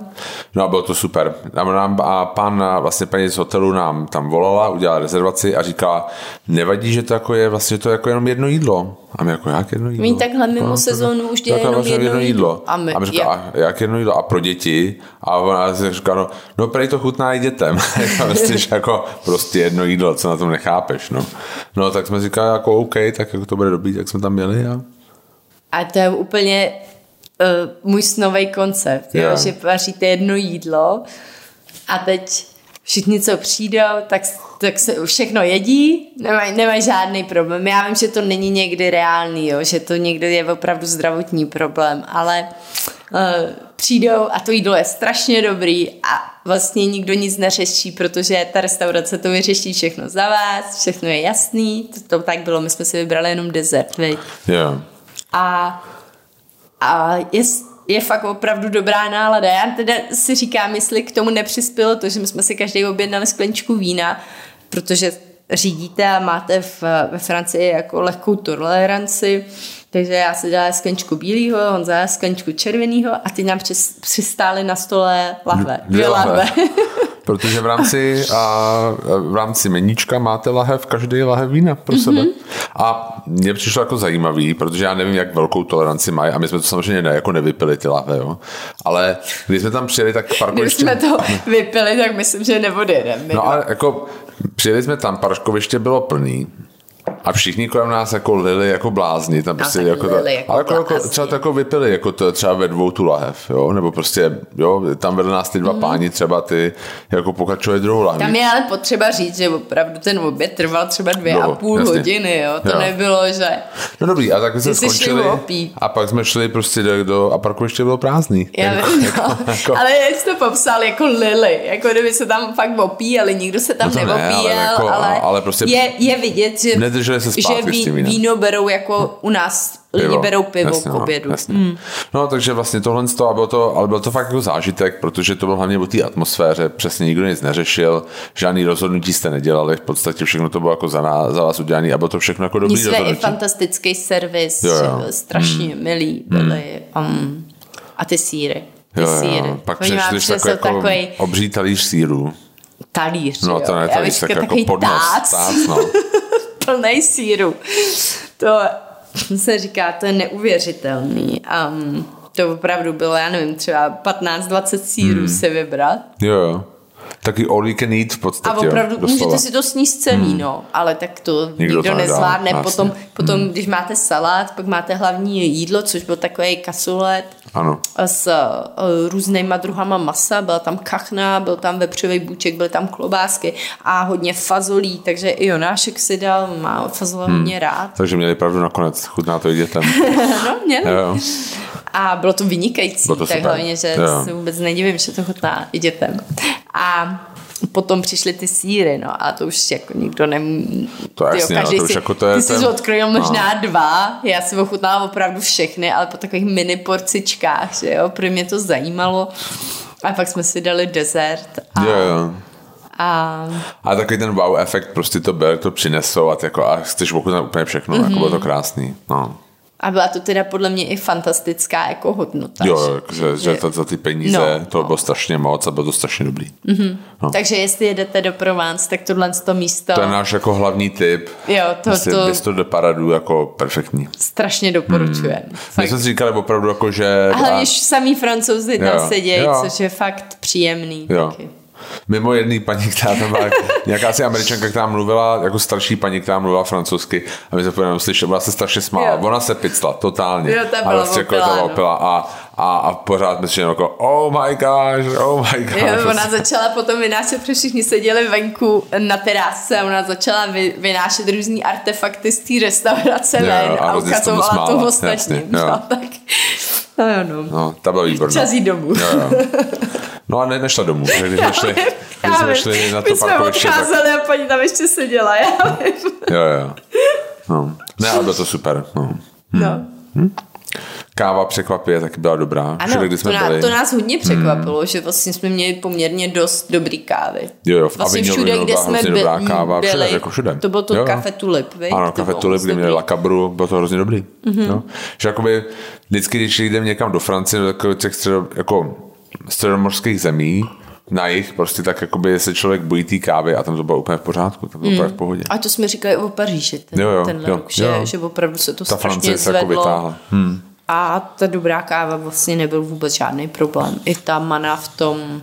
No a bylo to super. A, a pan, vlastně paní z hotelu nám tam volala, udělala rezervaci a říkala, nevadí, že to jako je vlastně to jako jenom jedno jídlo. A my jako, jak jedno jídlo? My takhle mimo no, sezónu už dělají jenom vlastně jedno, jedno jídlo. A my, a my říká, jak? jak jedno jídlo? A pro děti? A ona říká, no, no prej to chutná i dětem. <laughs> prostě, jako prostě jedno jídlo, co na tom nechápeš, no. No tak jsme říkali, jako OK, tak jako to bude dobrý, tak jsme tam měli a a to je úplně uh, můj snový koncept, jo, Jo. že vaříte jedno jídlo a teď všichni, co přijdou, tak, tak se všechno jedí, nemají, nemají žádný problém. Já vím, že to není někdy reálný, jo, že to někdy je opravdu zdravotní problém, ale uh, přijdou a to jídlo je strašně dobrý a vlastně nikdo nic neřeší, protože ta restaurace to vyřeší všechno za vás, všechno je jasný, to, to tak bylo, my jsme si vybrali jenom dezert, viď? Jo. A, a je, je fakt opravdu dobrá nálada. Já teda si říkám, jestli k tomu nepřispělo to, že my jsme si každý objednali sklenčku vína, protože řídíte a máte v, ve Francii jako lehkou toleranci, takže já si dala sklenčku bílého, Honza sklenčku červeného a ty nám přis, přistály na stole lahve. Dvě lahve. Protože v rámci, a, v rámci meníčka máte lahev, každý lahev vína pro sebe. Mhm. A mně přišlo jako zajímavý, protože já nevím, jak velkou toleranci mají a my jsme to samozřejmě ne, jako nevypili ty lahve, jo. Ale když jsme tam přijeli, tak Když parkoviště... jsme to vypili, tak myslím, že neodjedeme. No ale jako přijeli jsme tam, parkoviště bylo plný a všichni kolem nás jako lili jako blázni. Tam prostě tak jako, lili jako ale jako, jako, blázni. třeba to jako vypili, jako to třeba ve dvou tu lahev, jo? nebo prostě, jo, tam vedle nás ty dva mm. páni třeba ty, jako pokračovali druhou lahev. Tam je ale potřeba říct, že opravdu ten oběd trval třeba dvě a No, půl jasně. hodiny, jo. To Jo. nebylo, že... No dobrý, a tak jsme skončili a pak jsme šli prostě do, do a parkoviště bylo prázdný. Já Jako- vím, jako- no. jako- Ale jak jsi to popsal, jako lily, jako kdyby se tam fakt opíjeli, nikdo se tam No to ne, ale jako- ale, ale prostě je, je vidět, že, Nedrželi se že zpátky s tím vínem. víno berou jako u nás, lidi berou pivo jasně, k obědu. No, jasně. Hmm. no, takže vlastně tohle z toho, a bylo to, ale byl to fakt jako zážitek, protože to bylo hlavně o té atmosféře, přesně nikdo nic neřešil, žádný rozhodnutí jste nedělali, v podstatě všechno to bylo jako za, nás, za vás udělané a bylo to všechno jako dobrý Mně se i rozhodnutí. fantastický servis, Jo, jo. strašně milí byli. Um, a ty síry. Ty Jo, síry. jo. Pak přinesou takový, jako takový obří talíř síru. talíř. No jo. to ne talíř, tak jako takový podnos. tác. Tác, no. <laughs> plnej síru. To se říká, to je neuvěřitelný. Um, to opravdu bylo, já nevím, třeba 15-20 sírů hmm. si vybrat. Jo, jo. Taky all you can eat v A podstatě. jo, opravdu doslova. můžete si to sníst celý, hmm. no, ale tak to nikdo, Nikdo to nezvládne. jasně. Potom, potom hmm. když máte salát, pak máte hlavní jídlo, což byl takový kasulet Ano. s uh, různýma druhama masa, byla tam kachna, byl tam vepřový bůček, byly tam klobásky a hodně fazolí, takže i Jonášek si dal, má fazole hmm. hodně rád. Takže měli pravdu nakonec, chutná to i dětem. <laughs> no, měli. jo, jo. A bylo to vynikající, Bylo to tak super. hlavně, že Jo. se vůbec nedivím, že to chutná i dětem. A potom přišly ty síry, no a to už jako nikdo nem... To je jasně, no, každý to už si, jako to je Ty jsi ten- odkrojil možná no. dva, já si ochutnala opravdu všechny, ale po takových mini porcičkách, že jo, pro mě to zajímalo. A pak jsme si dali dezert a, Jo, jo. a A takový ten wow efekt prostě to ber, to přinesou a, ty jako, a chceš ochutnat úplně všechno, mm-hmm. Mhm. jako bylo to krásný. No. A byla to teda podle mě i fantastická jako hodnota. Jo, že- jo, že, že to za ty peníze, No, to bylo strašně moc a bylo to strašně dobrý. No. Takže jestli jedete do Provence, tak tohle to místo... To je náš jako hlavní tip. Jo, to, Prostě to město do Paradu jako perfektní. strašně doporučujem. My Fakt. jsme si říkali opravdu jako, že... A hlavně samý francouzi tam sedějí, což je fakt příjemný. Jo. Taky. Mimo jedný paní, která tam byla, nějaká si američanka, která mluvila, jako starší paní, která mluvila francouzsky a my se pojedeme slyšet, ona se strašně smála, Jo. ona se picla, totálně. Jo, ta a byla prostě jako opilá, ta no. opila a, a, a pořád my si jenom jako, oh my gosh, oh my gosh. Jo, ona začala potom vynášet, protože všichni seděli venku na terásce a ona začala vy, vynášet různý artefakty z té restaurace Jo, ven a a ukazovala to jasně, jo. No, tak, <laughs> no jo, no. No, ta byla výborná. Čas jít domů. Jo, jo. <laughs> No a ne, nešla domů, takže když jsme šli, když jsme šli na to My jsme parkoviště, tak odcházeli a paní tam ještě seděla, já vím. jo, jo. No. Ne, ale bylo to super. No. No. Káva překvapivě taky byla dobrá. Ano, Všude, kdy jsme to, ná, byli. to nás hodně překvapilo, že vlastně jsme měli poměrně dost dobrý kávy. Jo, jo, v vlastně všude, byla kde jsme hrozně by, dobrá káva, byli, všude, jako všude. to bylo to Jo, jo. kafe Tulip, viď? Ano, To kafe Tulip, kde měli dobrý. La Cabru, bylo to hrozně dobrý. Mhm. Mm-hmm. No. Že jakoby vždycky, když jdeme někam do Francie, do takových těch středo, jako středomorských zemí, na jich prostě tak jakoby se člověk bojí té kávy a tam to bylo úplně v pořádku, tam to bylo úplně v pohodě. A to jsme říkali o Paříži, ten, Jo, jo, tenhle jo, rok, že, jo. že opravdu se to Ta strašně Francie se jako zvedlo. vytáhla. Hmm. A ta dobrá káva vlastně nebyl vůbec žádný problém. I ta mana v tom...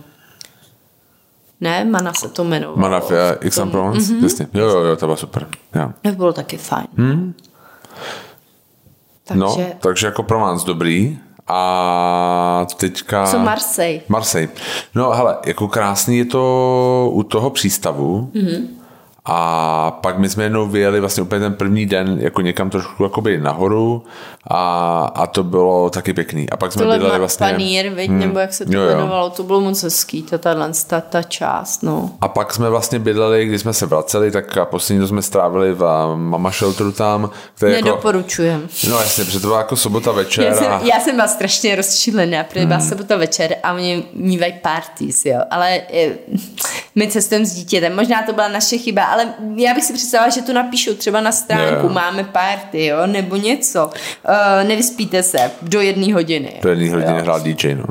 Ne, mana se to jmenovalo. Manafia V X tom- Provence, jasně. Jo, jo, jo, to bylo super. Jo. To bylo taky fajn. Hmm. Takže No, takže jako Provence dobrý. A teďka... Co Marseille? Marseille. No hele, jako krásný je to u toho přístavu. Mm-hmm. A pak my jsme jednou vyjeli vlastně úplně ten první den jako někam trošku jakoby nahoru a, a to bylo taky pěkný. A pak jsme Tohle bydleli vlastně... Panír, veď, hmm. nebo jak se to Jo, jo. jmenovalo, to bylo moc hezký, ta, ta, ta, ta část, no. A pak jsme vlastně bydleli, když jsme se vraceli, tak a poslední to jsme strávili v a, Mama Shelteru tam, kde jako... Nedoporučujem. No jasně, protože to byla jako sobota večer Já jsem, a... já jsem byla strašně rozčilená, protože byla sobota večer a oni mývají parties, jo. Ale eh, my cestujeme s dítětem, možná to byla naše chyba, ale já bych si představila, že to napíšu třeba na stránku, Jo. máme party, jo, nebo něco. Uh, nevyspíte se do jedné hodiny. To jedný hodiny jo. hrál DJ, no.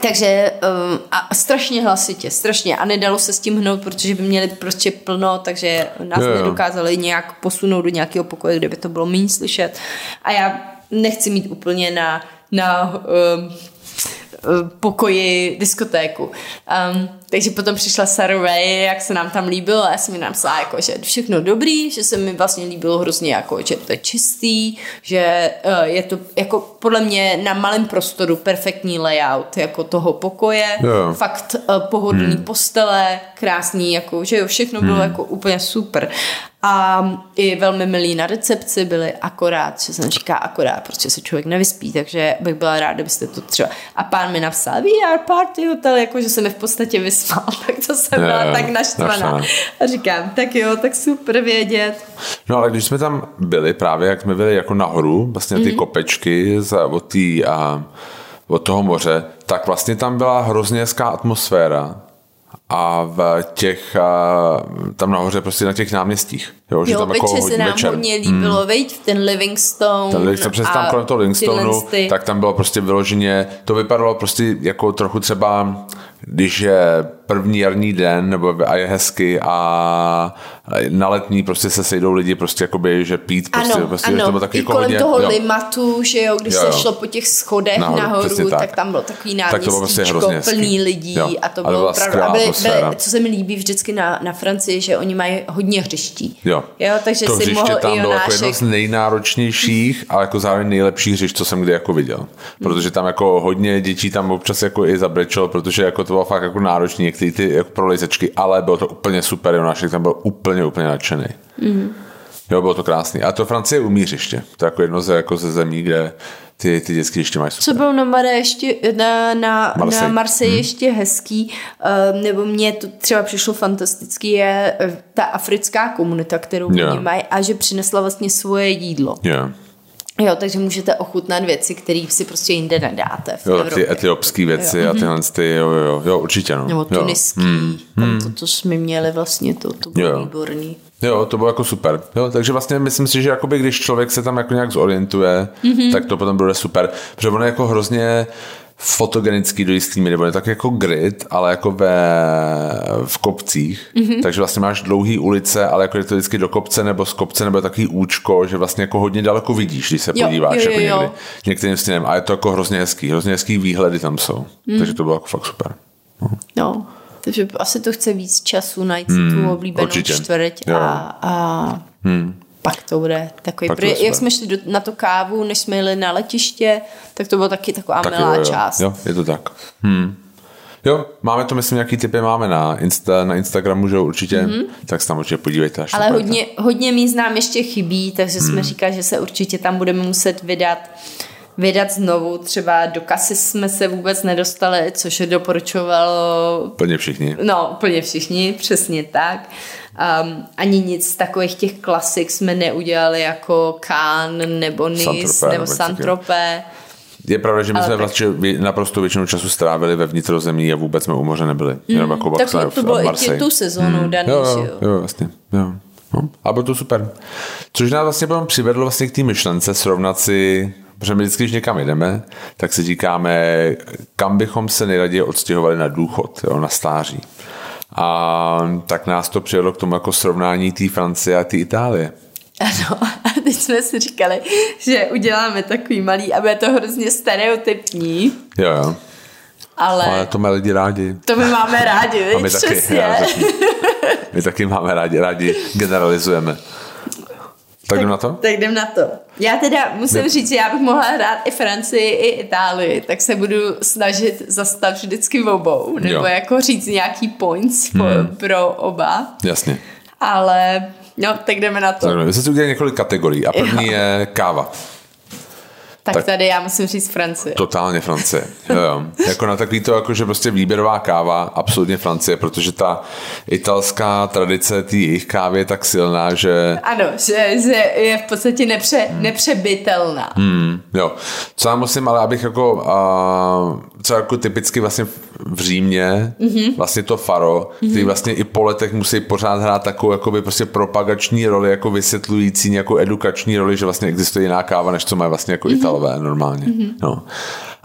Takže um, a strašně hlasitě, strašně. A nedalo se s tím hnout, protože by měli prostě plno, takže nás jo. nedokázali nějak posunout do nějakého pokoje, kde by to bylo méně slyšet. A já nechci mít úplně na, na um, pokoji diskotéku. Um, takže potom přišla Sarah Ray, jak se nám tam líbilo a já jsem mi napsala, jako, že všechno dobrý, že se mi vlastně líbilo hrozně, jako, že to je čistý, že uh, je to jako podle mě na malém prostoru perfektní layout jako toho pokoje, Jo. fakt uh, pohodlný hmm. postele, krásný, jako, že jo, všechno bylo jako úplně super. A i velmi milí na recepci byli akorát, že jsem říká akorát, prostě se člověk nevyspí, takže bych byla ráda, kdybyste to třeba. A pán mi napsal, are party hotel, jako že se mi v podstatě vyspal, <laughs> tak to jsem Jo, byla tak naštvaná. naštvaná. A říkám, tak jo, tak super vědět. No ale když jsme tam byli právě, jak jsme byli jako nahoru, vlastně ty mm-hmm. kopečky za, od, tý, a, od toho moře, tak vlastně tam byla hrozně hezká atmosféra a v těch, tam nahoře prostě na těch náměstích. Jo, že Jo, tam večer jako se nám večer. hodně líbilo, hmm. veď, ten Livingstone. Ten, to přes tam kolem toho Livingstonu, tak tam bylo prostě vyloženě, to vypadalo prostě jako trochu třeba, když je první jarní den, nebo a je hezky a na letní prostě se sejdou lidi prostě jakoby, že pít prostě, ano, prostě ano. to bylo taky I jako kolem hodně, toho jo. limatu, že jo, když Jo, se jo. šlo po těch schodech Nahoru, nahoru, přesně tak. tak. tam bylo takový Tak to bylo prostě náměstíčko, plný lidí Jo. a to A bylo byla opravdu. A byly, byly, co se mi líbí vždycky na, na Francii, že oni mají hodně hřiští. Jo. jo takže to si mohl tam bylo jako jedno z nejnáročnějších, ale jako zároveň nejlepších hřišť, co jsem kdy jako viděl. Protože tam jako hodně dětí tam občas jako i zabrečelo, protože jako to bylo fakt jako náročný, některé ty jako prolejzečky, ale bylo to úplně super, Jonášek tam byl úplně, úplně nadšený. Mm. Jo, bylo to krásný. A to Francie umí hřiště. To je jako jedno ze, jako ze zemí, kde ty, ty dětské hřiště mají super. Co bylo na Mare ještě, na, na, Marseille. na Marseille hmm. ještě hezký, uh, nebo mně to třeba přišlo fantastický, je eh, ta africká komunita, kterou Jo. oni mají a že přinesla vlastně svoje jídlo. Jo. Jo, takže můžete ochutnat věci, které si prostě jinde nedáte v Jo, Evropě. ty etiopské věci jo. a tyhle ty, jo, jo, jo, jo, určitě, no. Nebo jo. tuniský, hmm. tam to, to jsme měli vlastně, to, to bylo Jo. výborný. Jo, to bylo jako super. Jo, takže vlastně myslím si, že jakoby, když člověk se tam jako nějak zorientuje, mm-hmm. tak to potom bude super. Protože ono je jako hrozně fotogenický do jistý míry, nebo je tak jako grid, ale jako ve, v kopcích, mm-hmm. takže vlastně máš dlouhý ulice, ale jako je to vždycky do kopce nebo z kopce, nebo takový účko, že vlastně jako hodně daleko vidíš, když se Jo, podíváš jo, jako jo, jo. někdy, některým směrem a je to jako hrozně hezký, hrozně hezký výhledy tam jsou, mm. takže to bylo jako fakt super. No, takže asi to chce víc času najít si tu oblíbenou určitě. čtvrť Jo. a, a pak to bude takový. Pak to bude jak jsme šli do, na to kávu, než jsme jeli na letiště, tak to byla taky taková Tak milá jo, jo, část. Jo, je to tak. Hmm. Jo, máme to, myslím, nějaký typy máme na, Insta, na Instagramu, že jo, určitě, mm-hmm. tak se tam určitě podívejte. Až Ale hodně, hodně míst nám ještě chybí, takže jsme Hmm. říkali, že se určitě tam budeme muset vydat vydat znovu. Třeba do kasy jsme se vůbec nedostali, což je doporučovalo Plně všichni. No, úplně všichni, přesně tak. Um, ani nic z takových těch klasik jsme neudělali jako Cannes nebo Nice nebo Saint-Tropez. Je pravda, že my Ale jsme tak- vlastně naprosto většinu času strávili ve vnitrozemí a vůbec jsme u moře nebyli. Mm, Jenom jako Tak to v- bylo i tu sezónou mm. daný, Jo, jo, jo. jo, vlastně. Jo. No, a bylo to super. Což nás vlastně potom přivedlo vlastně k té myšlence srovnat si, protože my vždycky, když někam jdeme, tak si říkáme, kam bychom se nejraději odstěhovali na důchod, jo, na stáří. A tak nás to přivedlo k tomu jako srovnání té Francie a té Itálie. Ano, a teď jsme si říkali, že uděláme takový malý, aby je to hrozně stereotypní, Jo, jo. ale, Ale to mají lidi rádi. to my máme rádi, <laughs> A my taky, přesně. já taky. My taky máme rádi, rádi generalizujeme. Tak jdem na to? Tak jdem na to. Já teda musím Ne- říct, že já bych mohla hrát i Francii, i Itálii, tak se budu snažit zastat vždycky v obou, nebo Jo. jako říct nějaký points pro, pro oba, Jasně. ale no, tak jdeme na to. Tak, my jsme si udělali několik kategorií a první je káva. Tak, tak- tady já musím říct Francie. Totálně Francie. Jo, jo. <laughs> Jako na takový to, jako že prostě výběrová káva, absolutně Francie, protože ta italská tradice té jejich kávy je tak silná, že Ano, že, že je v podstatě nepře, nepřebytelná. Hmm, jo. Co já musím, ale abych jako, a, co jako typicky vlastně v Římě, mm-hmm. vlastně to faro, mm-hmm. který vlastně i po letech musí pořád hrát takovou jakoby prostě propagační roli, jako vysvětlující nějakou edukační roli, že vlastně existuje jiná káva, než co mají vlastně jako mm-hmm. Italové normálně. Mm-hmm. No.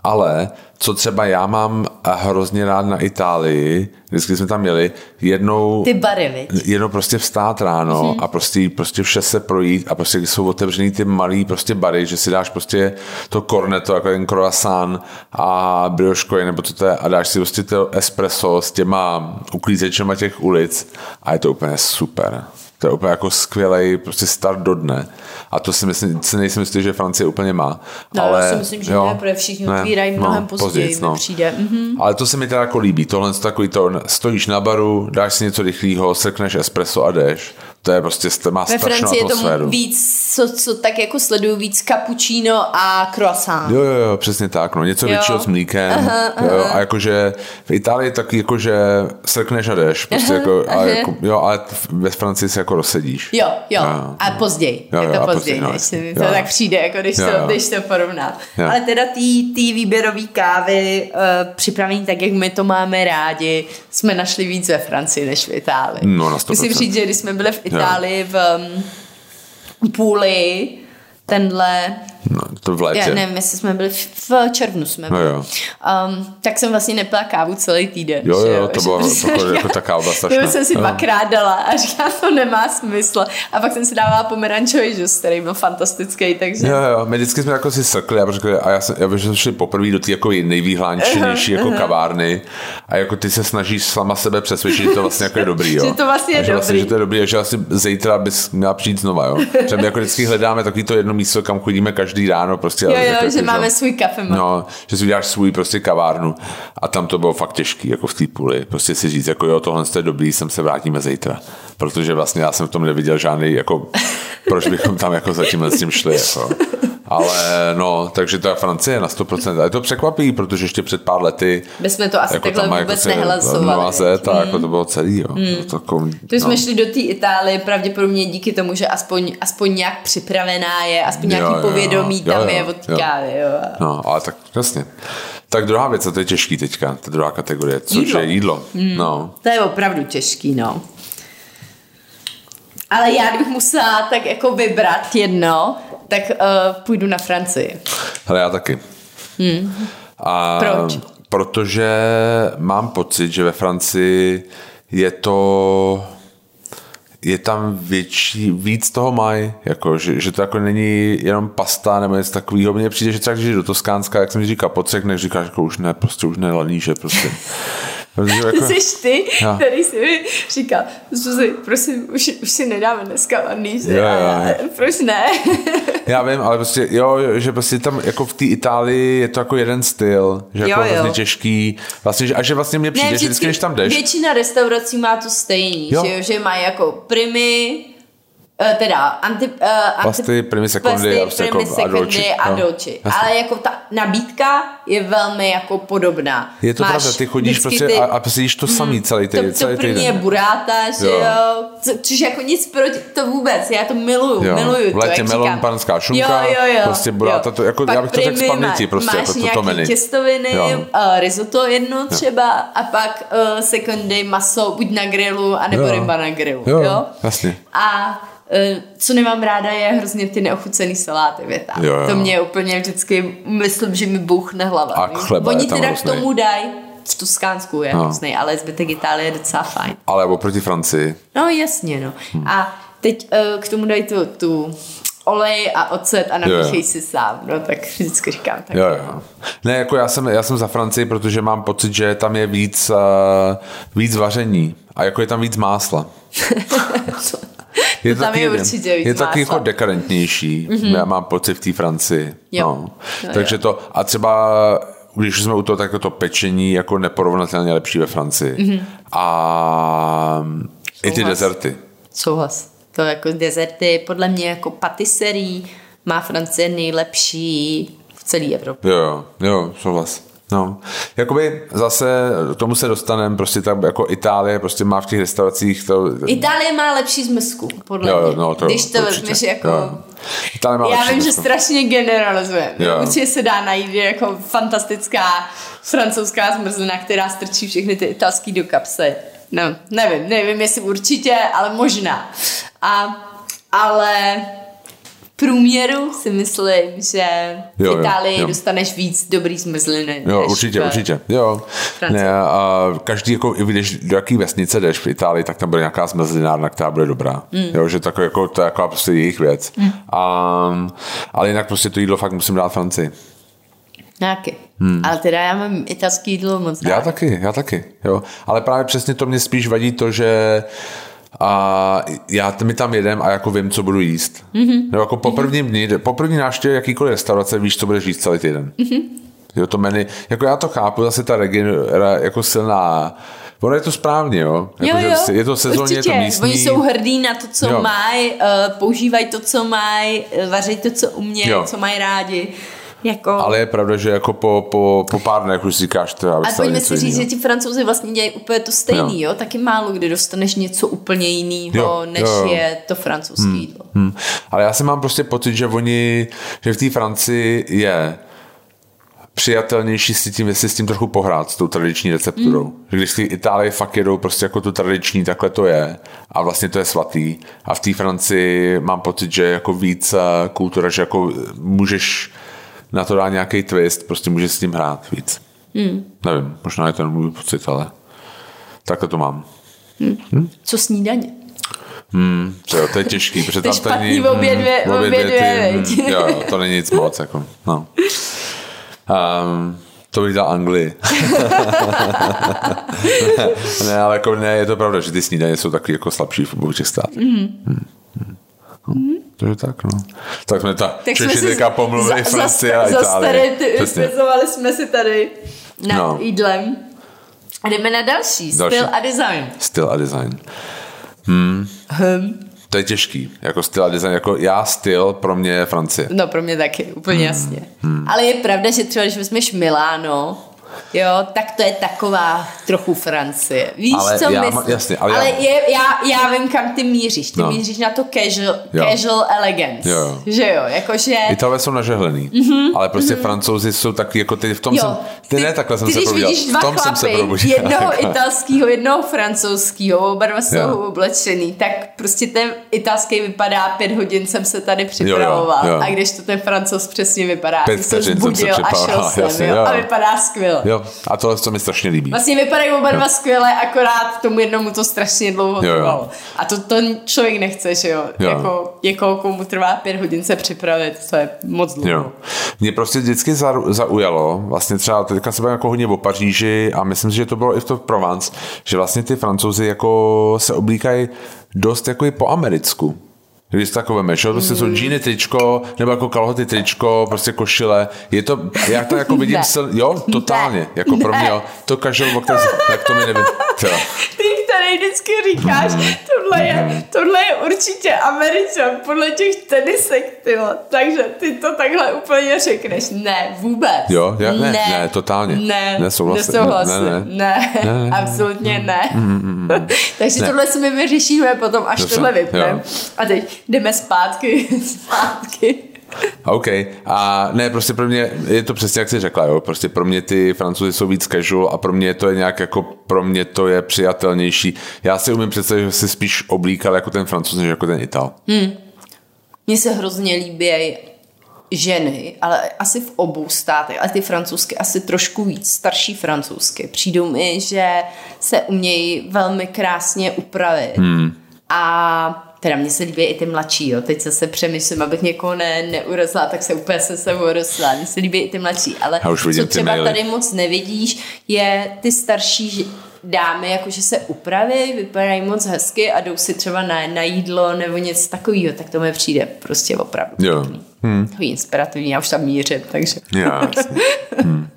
Ale co třeba já mám hrozně rád na Itálii, vždycky jsme tam měli, jednou Ty bary, viď? jenom prostě vstát ráno mm-hmm. a prostě, prostě vše se projít a prostě když jsou otevřený ty malý prostě bary, že si dáš prostě to cornetto, jako ten croissant a brioško, nebo to je a dáš si prostě to espresso s těma uklízečema těch ulic a je to úplně super. To je úplně jako skvělý prostě start do dne. A to si myslím, si nejsem jistý, že Francie úplně má. No, ale, já si myslím, že ne, protože všichni otvírají mnohem později, mi přijde. Mhm. Ale to se mi teda jako líbí. Tohle je takový to, stojíš na baru, dáš si něco rychlého, srkneš espresso a jdeš. To je prostě, st- má Ve Francii je to víc, co, co tak jako sleduju, víc cappuccino a croissant. Jo, jo, jo, přesně tak, no, něco Jo. většího s mlíkem, aha, jo, jo, a jakože v Itálii je taky jakože srkneš a jdeš, prostě jako, a jako, jo, ale ve Francii se jako rozsedíš. Jo, jo, Jo. a později. Jo, je jo, to a později, později, no, než jo. to tak přijde, jako když, Jo, to, jo. když to porovná. Jo. Ale teda tý, tý výběrový kávy uh, připravený tak, jak my to máme rádi, jsme našli víc ve Francii než v Itálii. No, na 100%. Musím říct, že když jsme byli v Itálii v um, Půli, tenhle No, to v létě. já nevím, jestli jsme byli v, v červnu jsme No byli. jo. Um, tak jsem vlastně nepila kávu celý týden. Jo, že jo, to bylo prostě jako, jako ta káva strašná. Jo, jsem si Jo. dvakrát dala a říkám, to nemá smysl. A pak jsem si dávala pomerančový džus, který byl fantastický, takže... Jo, jo, my vždycky jsme jako si srkli a řekli, a já, jsem, já jsme šli poprvé do té jako nejvýhlánčenější jako kavárny a jako ty se snažíš sama sebe přesvědčit, že to vlastně jako je dobrý, jo. <laughs> Že to vlastně je a že Vlastně, dobrý. že to je dobrý a že asi zítra bys měla přijít znova, jo. My jako vždycky hledáme takový to jedno místo, kam chodíme každý ráno prostě. Jo, jo, jako, že máme svůj kafe. No, že si uděláš svůj prostě kavárnu a tam to bylo fakt těžký, jako v té půli. Prostě si říct, jako jo, tohle je dobrý, sem se vrátíme zítra. Protože vlastně já jsem v tom neviděl žádný, jako, proč bychom tam jako za tímhle s tím šli, jako. Ale no, takže ta Francie na 100%. A je to překvapí, protože ještě před pár lety My jsme to asi jako takhle vůbec se nehlasovali. Z a jako to bylo celý, jo. Mm. Takový, To jsme šli do té Itálie pravděpodobně díky tomu, že aspoň, aspoň nějak připravená je, aspoň nějaký jo, povědomí jo, tam jo, je od té kávy. Jo. No, ale tak jasně. Tak druhá věc, a to je těžký teďka, ta druhá kategorie, což Jídlo. je jídlo. Mm. No. To je opravdu těžký, no. Ale já bych musela tak jako vybrat jedno, tak uh, půjdu na Francii. Hele, já taky. Hmm. A Proč? Protože mám pocit, že ve Francii je to je tam větší, víc toho mají, jako, že, že, to jako není jenom pasta nebo něco takového. Mně přijde, že třeba když do Toskánska, jak jsem ti říkal, podsekneš, říkáš, jako už ne, prostě už nelaní, že prostě. Protože <laughs> jako, Jsi ty, Jo. který si mi říkal, Zuzi, prosím, už, už si nedáme dneska varníže. Jo, jo, já, jo. Proč ne? <laughs> Já vím, ale prostě, jo, jo, že prostě tam jako v té Itálii je to jako jeden styl, že jako Jo, jo. hrozně těžký, vlastně, že, a že vlastně mě přijde, že vždycky, když tam jdeš, Většina restaurací má to stejný, Jo. že, jo, že mají jako primy, teda anti, uh, anti, Pasty, primy, sekundy a prostě jako a sekundy a jo. dolci. Jasně. Ale jako ta nabídka je velmi jako podobná. Je to Máš pravda, ty chodíš prostě a, a prostě jíš to samý celý, to, ty, to celý první týden. je buráta, že Jo. jo. jo. Co, což jako nic proti, to vůbec, já to miluju, Jo. miluju V to, létě jak melon, říkám. panská šunka, jo, jo, jo, prostě buráta, to jako- Pak já bych to řekl z paměti prostě, máš jako to- to menu. těstoviny, Jo. uh, risotto jedno třeba a pak uh, sekundy maso buď na grilu, anebo Jo. ryba na grilu, Jo, jo. jasně. A co nemám ráda je hrozně ty neochucený saláty věta. Jo, jo. To mě úplně vždycky, myslím, že mi bouchne hlava. A chleba Oni teda k tomu dají v Toskánsku je No. hrozný, ale zbytek Itálie je docela fajn. Ale oproti Francii, No jasně, no. Hmm. A teď uh, k tomu dají tu, tu olej a ocet a jo. si sám, no tak vždycky říkám tak. jo, jo. Ne, jako já jsem, já jsem za Francii, protože mám pocit, že tam je víc, uh, víc vaření a jako je tam víc másla. <laughs> <laughs> <laughs> je to tam taky, je určitě víc je taky másla. jako dekadentnější, mm-hmm. já mám pocit v té Francii. Jo. No. Jo, Takže jo. to, a třeba když jsme u toho, tak to pečení jako neporovnatelně lepší ve Francii. Mm-hmm. A i ty Souhlas. dezerty. Souhlas. To jako dezerty, podle mě jako patisserie má Francie nejlepší v celé Evropě. Jo, jo, jo, souhlas. No, jakoby zase k tomu se dostaneme, prostě tak jako Itálie prostě má v těch restauracích to... Itálie má lepší zmrzku, podle Jo, mě. no, to Když to vezmeš jako... Jo. Itálie má Já vím, že zmrzku. strašně generalizujeme. Jo. Určitě se dá najít jako fantastická francouzská zmrzlina, která strčí všechny ty italský do kapsy. No, nevím, nevím, jestli určitě, ale možná. A, ale průměru si myslím, že v Jo, jo, Itálii jo. dostaneš víc dobrý zmrzliny. Jo, než určitě, v- určitě. Jo. Ne, a každý, jako, i když do jaký vesnice jdeš v Itálii, tak tam bude nějaká zmrzlinárna, která bude dobrá. Mm. Jo, že tako, jako, to je jako prostě jejich věc. Mm. A, ale jinak prostě to jídlo fakt musím dát Francii. Nějaký. Hmm. Ale teda já mám italský jídlo moc Já rád. taky, já taky. Jo. Ale právě přesně to mě spíš vadí to, že a já my tam jedem a jako vím, co budu jíst. Mm-hmm. Jo, jako po prvním dni, po první návštěvě jakýkoliv restaurace víš, co budeš jíst celý týden. Mm-hmm. Jo, to menu, jako já to chápu, zase ta region, jako silná, ono je to správně, jo. Jako, Jo, že jo, Je to sezóně, je to místní. Oni jsou hrdí na to, co Jo. mají, uh, používají to, co mají, uh, vaří to, co umějí, co mají rádi. Jako... Ale je pravda, že jako po, po, po pár dnech už si říkáš, to A pojďme si říct, že ti francouzi vlastně dělají úplně to stejný, jo. jo? Taky málo kdy dostaneš něco úplně jiného, než jo, jo. je to francouzské hmm. jídlo. Hmm. Ale já si mám prostě pocit, že oni, že v té Francii je přijatelnější si tím, jestli s tím trochu pohrát, s tou tradiční recepturou. Mm. Že když v té Itálii fakt jedou prostě jako tu tradiční, takhle to je. A vlastně to je svatý. A v té Francii mám pocit, že jako víc eh, kultura, že jako můžeš na to dát nějaký twist, prostě můžeš s tím hrát víc. Mm. Nevím, možná je to můj pocit, ale takhle to mám. Co snídaně? Hmm, to, jo, to je těžký, protože tam to není, obě dvě- hmm, obě dvě, ty, veď. hmm, jo, jo, to není nic moc, jako, no. Um, to bych dal Anglii. <laughs> ne, ale jako ne, je to pravda, že ty snídaně jsou taky jako slabší v obou těch státech. Mm. Mm. Takže tak, no. Tak jsme ta Tak jsme Češi si teďka pomluvili za- Francie za- a Itálii. Zastarili jsme si tady nad No. jídlem. A jdeme na další. Další. Styl a design. Styl a design. Hmm. To je těžký. Jako styl a design. Jako já styl pro mě je Francie. No pro mě taky, úplně Hmm. jasně. Ale je pravda, že třeba když vezmeš Miláno, jo, tak to je taková trochu Francie. Víš, Ale co já myslím? jasně, ale ale já- je, já, já vím, kam ty míříš. Ty No. míříš na to casual, Jo. casual elegance. Jo, jo. Že jo, jakože... Italové jsou nažehlený, mm-hmm, ale prostě mm-hmm. francouzi jsou taky jako ty, v tom Jo, jsem, ty, ne, takhle jsem ty se když probudil, vidíš v dva tom jsem se chlapy, probudil. jednoho <laughs> italského, jednoho francouzského, oba dva jsou Jo. oblečený, tak prostě ten italský vypadá pět hodin jsem se tady připravoval jo. a když to ten francouz přesně vypadá, Pět ty se zbudil a šel jsem, jo, jo. a vypadá skvěle. Jo, a tohle co mi strašně líbí. Vlastně vypadají oba dva skvěle, akorát tomu jednomu to strašně dlouho Jo, jo. trvalo. A to, to člověk nechce, že jo? Jo. Jako někoho, komu trvá pět hodin se připravit, to je moc dlouho. Jo. Mě prostě vždycky za- zaujalo, vlastně třeba teďka se jako hodně o Paříži a myslím si, že to bylo i v to Provence, že vlastně ty francouzi jako se oblíkají dost jako i po americku. Když to takové vemeš, jo, prostě jsou džíny tričko, nebo jako kalhoty tričko, prostě košile. Je to, já to jako vidím, sil, jo, totálně, Ne. jako pro mě, jo, to kterém, tak to mi nevím. <laughs> Ty, který vždycky říkáš, tohle je, tohle je určitě Američan podle těch tenisek, ty vole. Takže ty to takhle úplně řekneš. Ne, vůbec. Jo, já- ne, ne, totálně. Ne, Nesouhlasím. nesouhlasím. Ne, Ne, ne. ne, Ne, ne. absolutně ne. <laughs> Takže Ne. tohle si my vyřešíme potom, až Dobře, tohle vypneme. A teď jdeme zpátky, <laughs> zpátky. <laughs> OK. A ne, prostě pro mě je to přesně, jak jsi řekla, jo. Prostě pro mě ty francouzi jsou víc casual a pro mě to je nějak jako, pro mě to je přijatelnější. Já si umím představit, že si spíš oblíkal jako ten francouz, než jako ten Ital. Mně se hrozně líbí ženy, ale asi v obou státech, ale ty francouzsky asi trošku víc, starší francouzsky. Přijdou mi, že se umějí velmi krásně upravit. Hmm. A teda mně se líbí i ty mladší, jo. Teď zase přemýšlím, abych někoho ne, neurazila, tak se úplně se sebou rozsla. Mně se líbí i ty mladší, ale Já už co třeba maily. tady moc nevidíš, je ty starší dámy jakože se upraví, vypadají moc hezky a jdou si třeba na, na jídlo nebo něco takového, tak to mi přijde prostě opravdu Jo. pěkný. Hmm. Takový inspirativní, já už tam mířím, takže... Já. Hmm.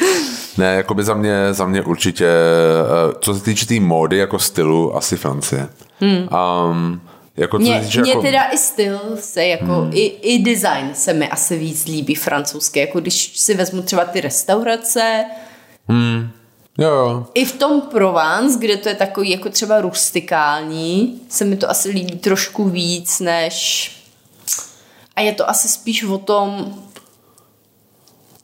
<laughs> Ne, jako by za mě, za mě určitě, eh, co se týče té tý módy jako stylu, asi Francie. Hmm. Um, jako se týče mně jako, teda i styl se jako, hmm. i, i design se mi asi víc líbí francouzský, jako když si vezmu třeba ty restaurace, Jo, jo. i v tom Provence, kde to je takový jako třeba rustikální, se mi to asi líbí trošku víc než... A je to asi spíš o tom,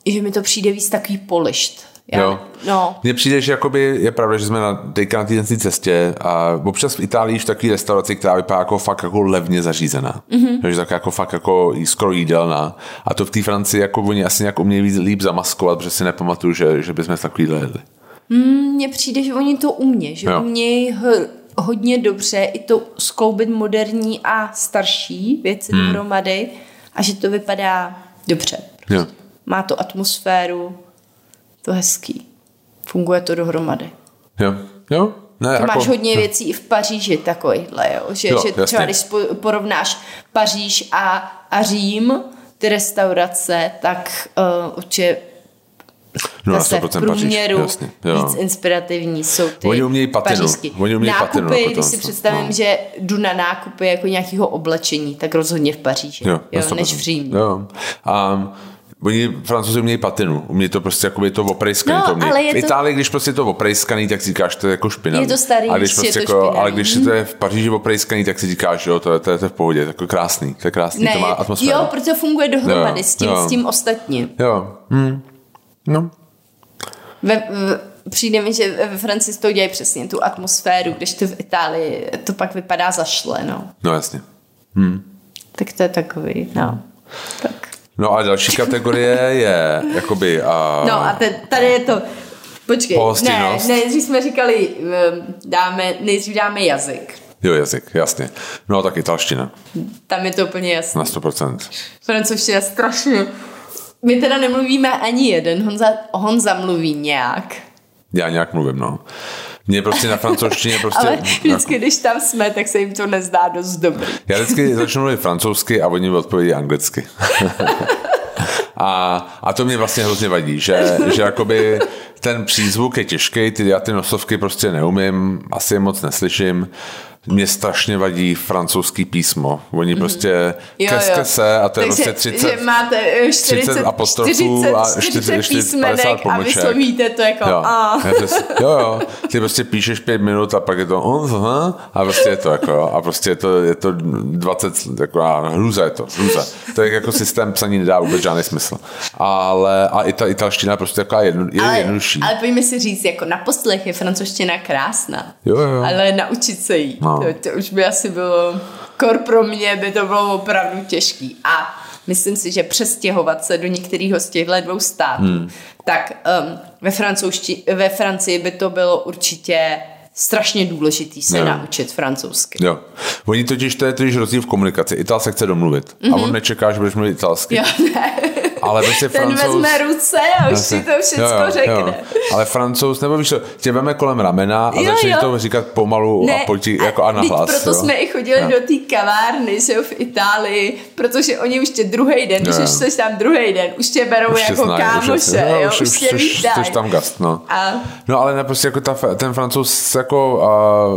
že mi to přijde víc takový polišt. Já, Jo. No, Mně přijde, že jakoby je pravda, že jsme na, teďka na této cestě a občas v Itálii v takové restauraci, která vypadá jako fakt jako levně zařízená. Mm-hmm. Takže tak jako fakt jako skoro jídelná. A to v té Francii jako oni asi nějak umějí víc líp zamaskovat, protože si nepamatuju, že, že bychom takový jedli. mně přijde, že oni to umějí, že Jo. umějí h- hodně dobře i to skloubit moderní a starší věci hmm. dohromady a že to vypadá dobře. Jo. Má to atmosféru, to hezký. Funguje to dohromady. Jo. Jo. Ne, Ty máš hodně věcí i v Paříži takovýhle, jo? Že, Jo, že třeba když porovnáš Paříž a, a Řím, ty restaurace, tak uh, určitě no, zase v 100% Paříž, průměru. Jo. víc inspirativní jsou ty Oni umějí patinu. pařížský. Oni umějí nákupy, patinu jako když si to, představím, no. že jdu na nákupy jako nějakého oblečení, tak rozhodně v Paříži, Jo, jo, než 100%. v Římě. Jo. A oni francouzi umějí patinu, umějí to prostě jakoby to oprejskaný. No, to umějí. ale je v to- Itálii, když prostě je to oprejskaný, tak si říkáš, to je jako špinavý. Je to starý, a když je prostě to jako, špinavý. ale když to je v Paříži oprejskaný, tak si říkáš, jo, to je, to je, to je v pohodě, to je jako krásný, to je krásný, to má atmosféru. jo, protože funguje dohromady Jo, s tím, jo. s tím ostatním. Jo, hm. no, Ve, v, přijde mi, že ve Francii to dělají přesně tu atmosféru, když to v Itálii to pak vypadá zašle, no. no jasně. Tak to je takový, no. Tak. No a další kategorie je jakoby... A, No a te, tady je to, počkej, ne, nejdřív jsme říkali, um, dáme, nejdřív dáme jazyk. Jo, jazyk, jasně. No tak italština, Tam je to úplně jasné. na 100%. Francouzština je strašně. My teda nemluvíme ani jeden, Honza, Honza mluví nějak. Já nějak mluvím, no. Mně prostě na francouzštině <laughs> prostě... Ale vždycky, když tam jsme, tak se jim to nezdá dost dobrý. Já vždycky začnu mluvit francouzsky a oni mi odpovědí anglicky. <laughs> a, a to mě vlastně hrozně vadí, že, že jakoby ten přízvuk je těžký, ty, já ty nosovky prostě neumím, asi je moc neslyším. Mě strašně vadí francouzský písmo. Oni prostě Jo, keske jo. se a to je prostě 30, že máte eh, 40, 30 apostrofů 40, a 40 40 písmenek 50 a vyslovíte to jako Jo. a. Já to, jo, jo, ty prostě píšeš pět minut a pak je to uh, uh, a prostě je to jako, a prostě je to, je to 20, jako a hruza je to, hruza. To je jako systém psaní nedá vůbec žádný smysl. Ale, a i ta italština prostě taková jedno, je Ale, jednodušší. ale pojďme si říct, jako na poslech je francouzština krásná. Jo, jo. Ale naučit se jí, No. To, to už by asi bylo, kor pro mě by to bylo opravdu těžký. A myslím si, že přestěhovat se do některého z těchto dvou států, hmm. tak um, ve, francouzšti, ve Francii by to bylo určitě strašně důležitý se Jo. naučit francouzsky. Jo. Oni totiž, to je totiž rozdíl v komunikaci. Ital se chce domluvit. Mm-hmm. A on nečeká, že budeš mluvit italsky. Jo, ne. Ale prostě <laughs> Ten francouz... vezme ruce a už si to všechno řekne. Ale francouz, nebo víš tě veme kolem ramena a Jo, začne jo. to říkat pomalu a pojď jako a nahlas. proto jo. jsme i chodili Jo. do té kavárny, že jo, v Itálii, protože oni už tě druhý den, když Jo, jo. jsi tam druhý den, už tě berou Už jako znají, kámoše, je- jo, už, už, tě vítají. tam gast, no. A No ale ne, prostě jako ta, ten francouz jako,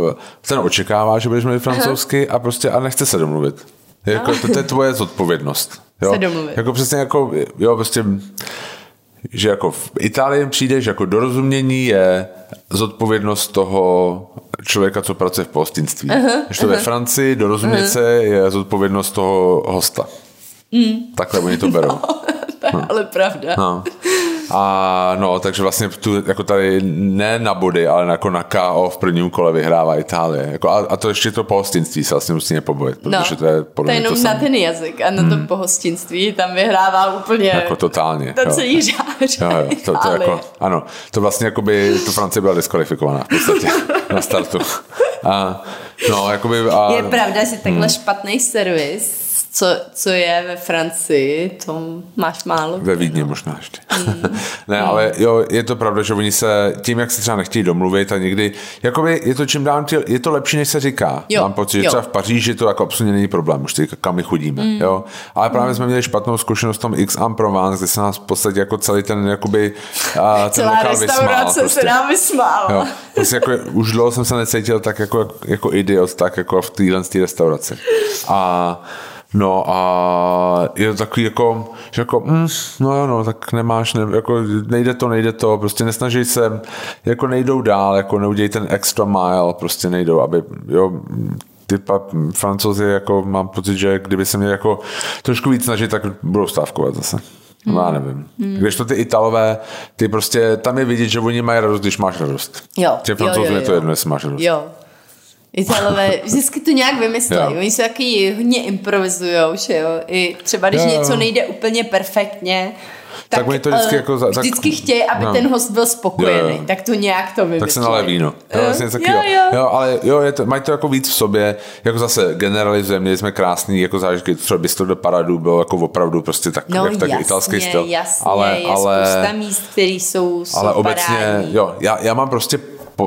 uh, ten očekává, že budeš mluvit francouzsky a prostě a nechce se domluvit. Jako, to, to je tvoje zodpovědnost. Jo? Se domluvit. Jako přesně jako, jo, prostě že jako v Itálii přijde, že jako dorozumění je zodpovědnost toho člověka, co pracuje v pohostinství. Uh-huh, Když to ve Francii, dorozumět uh-huh. se je zodpovědnost toho hosta. Mm. Takhle oni to berou. <laughs> to je ale pravda. No. <laughs> A no, takže vlastně tu, jako tady ne na body, ale jako na KO v prvním kole vyhrává Itálie. Jako a, a, to ještě to pohostinství se vlastně musí nepobojit, protože to je No, to podle je mě to jenom na samé. ten jazyk a na to pohostinství tam vyhrává úplně Jako totálně. to celý řád. Jo, jo, to, to jako, <laughs> ano, to vlastně jako by to Francie byla diskvalifikovaná v podstatě <laughs> na startu. A, no, jakoby, a, Je pravda, že takhle špatný servis co, co je ve Francii, to máš málo. Ve Vídně no. možná ještě. Mm. <laughs> ne, mm. ale jo, je to pravda, že oni se tím, jak se třeba nechtějí domluvit a někdy, jakoby je to čím dál, je to lepší, než se říká. Jo. Mám pocit, že třeba v Paříži to jako absolutně není problém, už ty, kam my chodíme. Mm. Jo? Ale právě mm. jsme měli špatnou zkušenost v tom X Am Provence, kde se nás v podstatě jako celý ten, jakoby, a, ten Celá lokál vysmál. Prostě. se nám vysmál. Jo. Prostě jako, už dlouho jsem se necítil tak jako, jako idiot, tak jako v téhle restauraci. A No a je to takový jako, že jako, mm, no jo, no, tak nemáš, ne, jako nejde to, nejde to, prostě nesnaží se, jako nejdou dál, jako neudějí ten extra mile, prostě nejdou, aby, jo, ty francouzi, jako mám pocit, že kdyby se měli jako trošku víc snažit, tak budou stávkovat zase. No, já nevím. Hmm. Když to ty Italové, ty prostě, tam je vidět, že oni mají radost, když máš radost. Jo. Ty francouzi je to jedno, jestli máš radost. Jo, Italové vždycky to nějak vymyslí. Jo. Oni se taky hodně improvizujou, že jo. I třeba když jo, jo. něco nejde úplně perfektně, tak, tak oni to vždycky, uh, jako za, vždycky tak, chtějí, aby no. ten host byl spokojený, jo, jo. tak to nějak to vymyslí. Tak se nalé víno. Jo, vlastně taky, jo, jo. jo, ale jo, je to, mají to jako víc v sobě, jako zase generalizujeme, měli jsme krásný jako zážitky, třeba bys to do paradu bylo jako opravdu prostě tak, no, jak, tak jasně, italský styl. Jasně, ale, je ale, spousta míst, které jsou, jsou Ale obecně, parádní. jo, já, já mám prostě,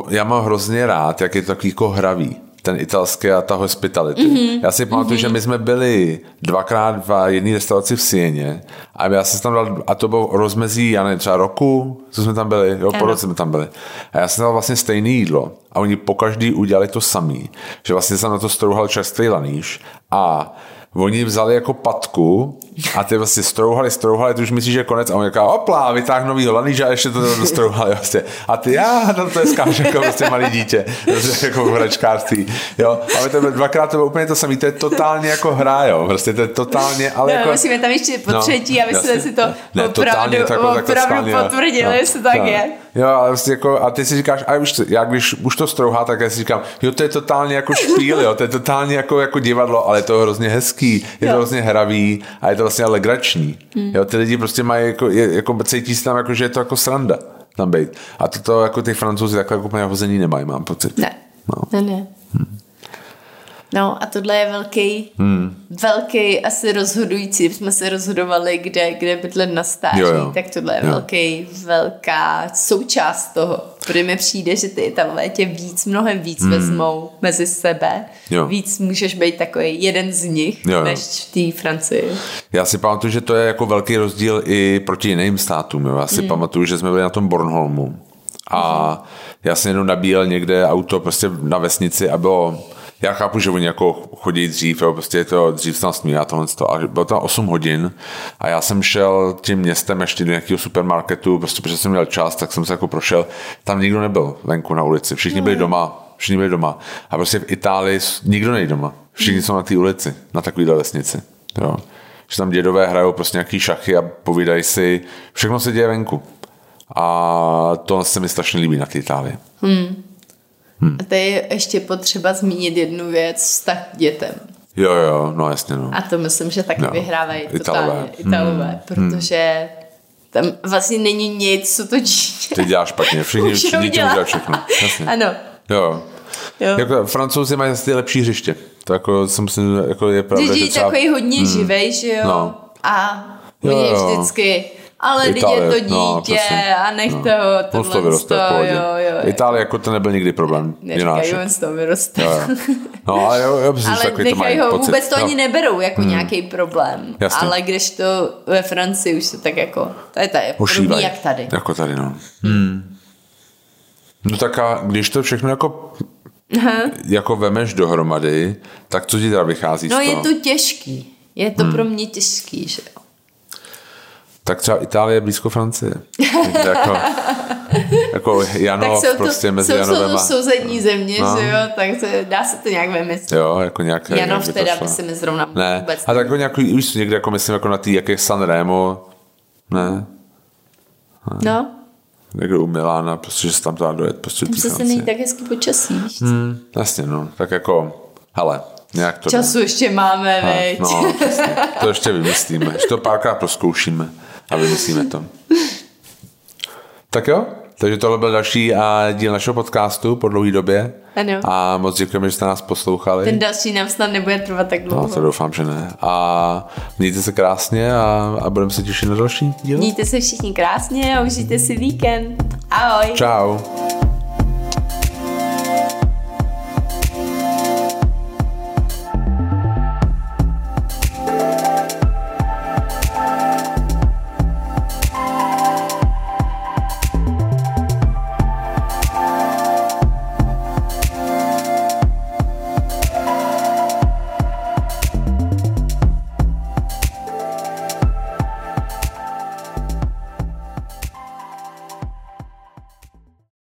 já mám hrozně rád, jak je to takový jako hravý ten italský a ta hospitality. Mm-hmm. Já si pamatuju, mm-hmm. že my jsme byli dvakrát v jedné restauraci v Sieně a já jsem tam dal, a to bylo rozmezí, já nevím, třeba roku, co jsme tam byli, jo, po roce jsme tam byli. A já jsem dal vlastně stejné jídlo a oni po každý udělali to samý, že vlastně jsem na to strouhal čerstvý laníš a oni vzali jako patku a ty vlastně strouhali, strouhali, ty už myslíš, že je konec a on říká, opla, vytáhnu nový laníž a ještě to strouhali vlastně. A ty, já, tam to je skáž jako prostě malý dítě, prostě jako v hračkářství. Jo, a my to dvakrát to bylo úplně to samé, to je totálně jako hra, jo, prostě to je totálně, ale no, jako... musíme tam ještě po no, třetí, aby jsme si to ne, opravdu, jako, opravdu potvrdili, no, jestli tak no. je. Jo, ale vlastně jako, a ty si říkáš, a už, já když už to strouhá, tak já si říkám, jo, to je totálně jako špíl, jo, to je totálně jako, jako divadlo, ale je to hrozně hezký, je jo. to hrozně hravý a je to vlastně legrační. Hmm. Jo, ty lidi prostě mají, jako, je, jako cítí se tam, jako, že je to jako sranda tam být. A toto jako ty francouzi takhle jako úplně hození nemají, mám pocit. Ne, no. ne, ne. Hmm. No a tohle je velký, hmm. velký asi rozhodující. Jsme se rozhodovali, kde, kde bydlet na stáří, jo, jo. tak tohle je jo. velký, velká součást toho. Protože mi přijde, že ty Italové tě víc, mnohem víc hmm. vezmou mezi sebe. Jo. Víc můžeš být takový jeden z nich, jo, jo. než v té Francii. Já si pamatuju, že to je jako velký rozdíl i proti jiným státům. Jo. Já si hmm. pamatuju, že jsme byli na tom Bornholmu a hmm. já jsem jenom nabíjel někde auto prostě na vesnici a bylo já chápu, že oni jako chodí dřív, jo, prostě je to dřív tam smí a tohle to, a bylo tam 8 hodin a já jsem šel tím městem ještě do nějakého supermarketu, prostě protože jsem měl čas, tak jsem se jako prošel, tam nikdo nebyl venku na ulici, všichni byli doma, všichni byli doma a prostě v Itálii nikdo není doma, všichni jsou na té ulici, na takovéhle vesnici, jo. Že tam dědové hrajou prostě nějaký šachy a povídají si, všechno se děje venku. A to se mi strašně líbí na té Itálii. Hmm. Hmm. A tady je ještě potřeba zmínit jednu věc, vztah k dětem. Jo, jo, no jasně, no. A to myslím, že taky no. vyhrávají totálně Italové, Italové hmm. protože tam vlastně není nic, co to dítě... Ty děláš špatně, všichni, všichni dělají všechno. Jasně. Ano. Jo. Jo. Jako, francouzi mají asi lepší hřiště. To jako, jsem si, jako je pravda, že třeba... takový hodně hmm. živej, že jo? No. A jo, jo. vždycky ale Itálie, je to no, dítě no, a nech no. toho, to vyroste, to, jo, jo, Itálie jako to nebyl nikdy problém. Neříkají, on z toho vyroste. Jo, jo. No, ale jo, jo, ale takový to ho, pocit. vůbec to no. ani neberou jako hmm. nějaký problém. Jasně. Ale když to ve Francii už se tak jako, to je, to je podobný jak tady. Jako tady, no. Hmm. No tak a když to všechno jako Aha. jako vemeš dohromady, tak co ti teda vychází no, z toho? No je to těžký. Je to hmm. pro mě těžký, že jo tak třeba Itálie je blízko Francie. jako, <laughs> jako Janov tak jsou prostě to, mezi jsou, Janovem Jsou to sousední země, no. že jo, tak to, dá se to nějak vymyslet. Jo, jako nějak. Janov nějak teda by se mi zrovna ne. vůbec A tak jako nějaký, víš, někde jako myslím jako na tý, jak je Sanremo, ne? ne. No. Někde u Milána, prostě, že se tam dá dojet. Prostě Musí se není tak hezky počasí, hmm, Jasně, no. Tak jako, hele, Nějak to Času ne. ještě máme, veď. No, to ještě vymyslíme. Ještě to párkrát proskoušíme a vymyslíme to. Tak jo? Takže tohle byl další a díl našeho podcastu po dlouhé době. Ano. A moc děkujeme, že jste nás poslouchali. Ten další nám snad nebude trvat tak dlouho. No, to doufám, že ne. A mějte se krásně a, a budeme se těšit na další díl. Mějte se všichni krásně a užijte si víkend. Ahoj. Ciao.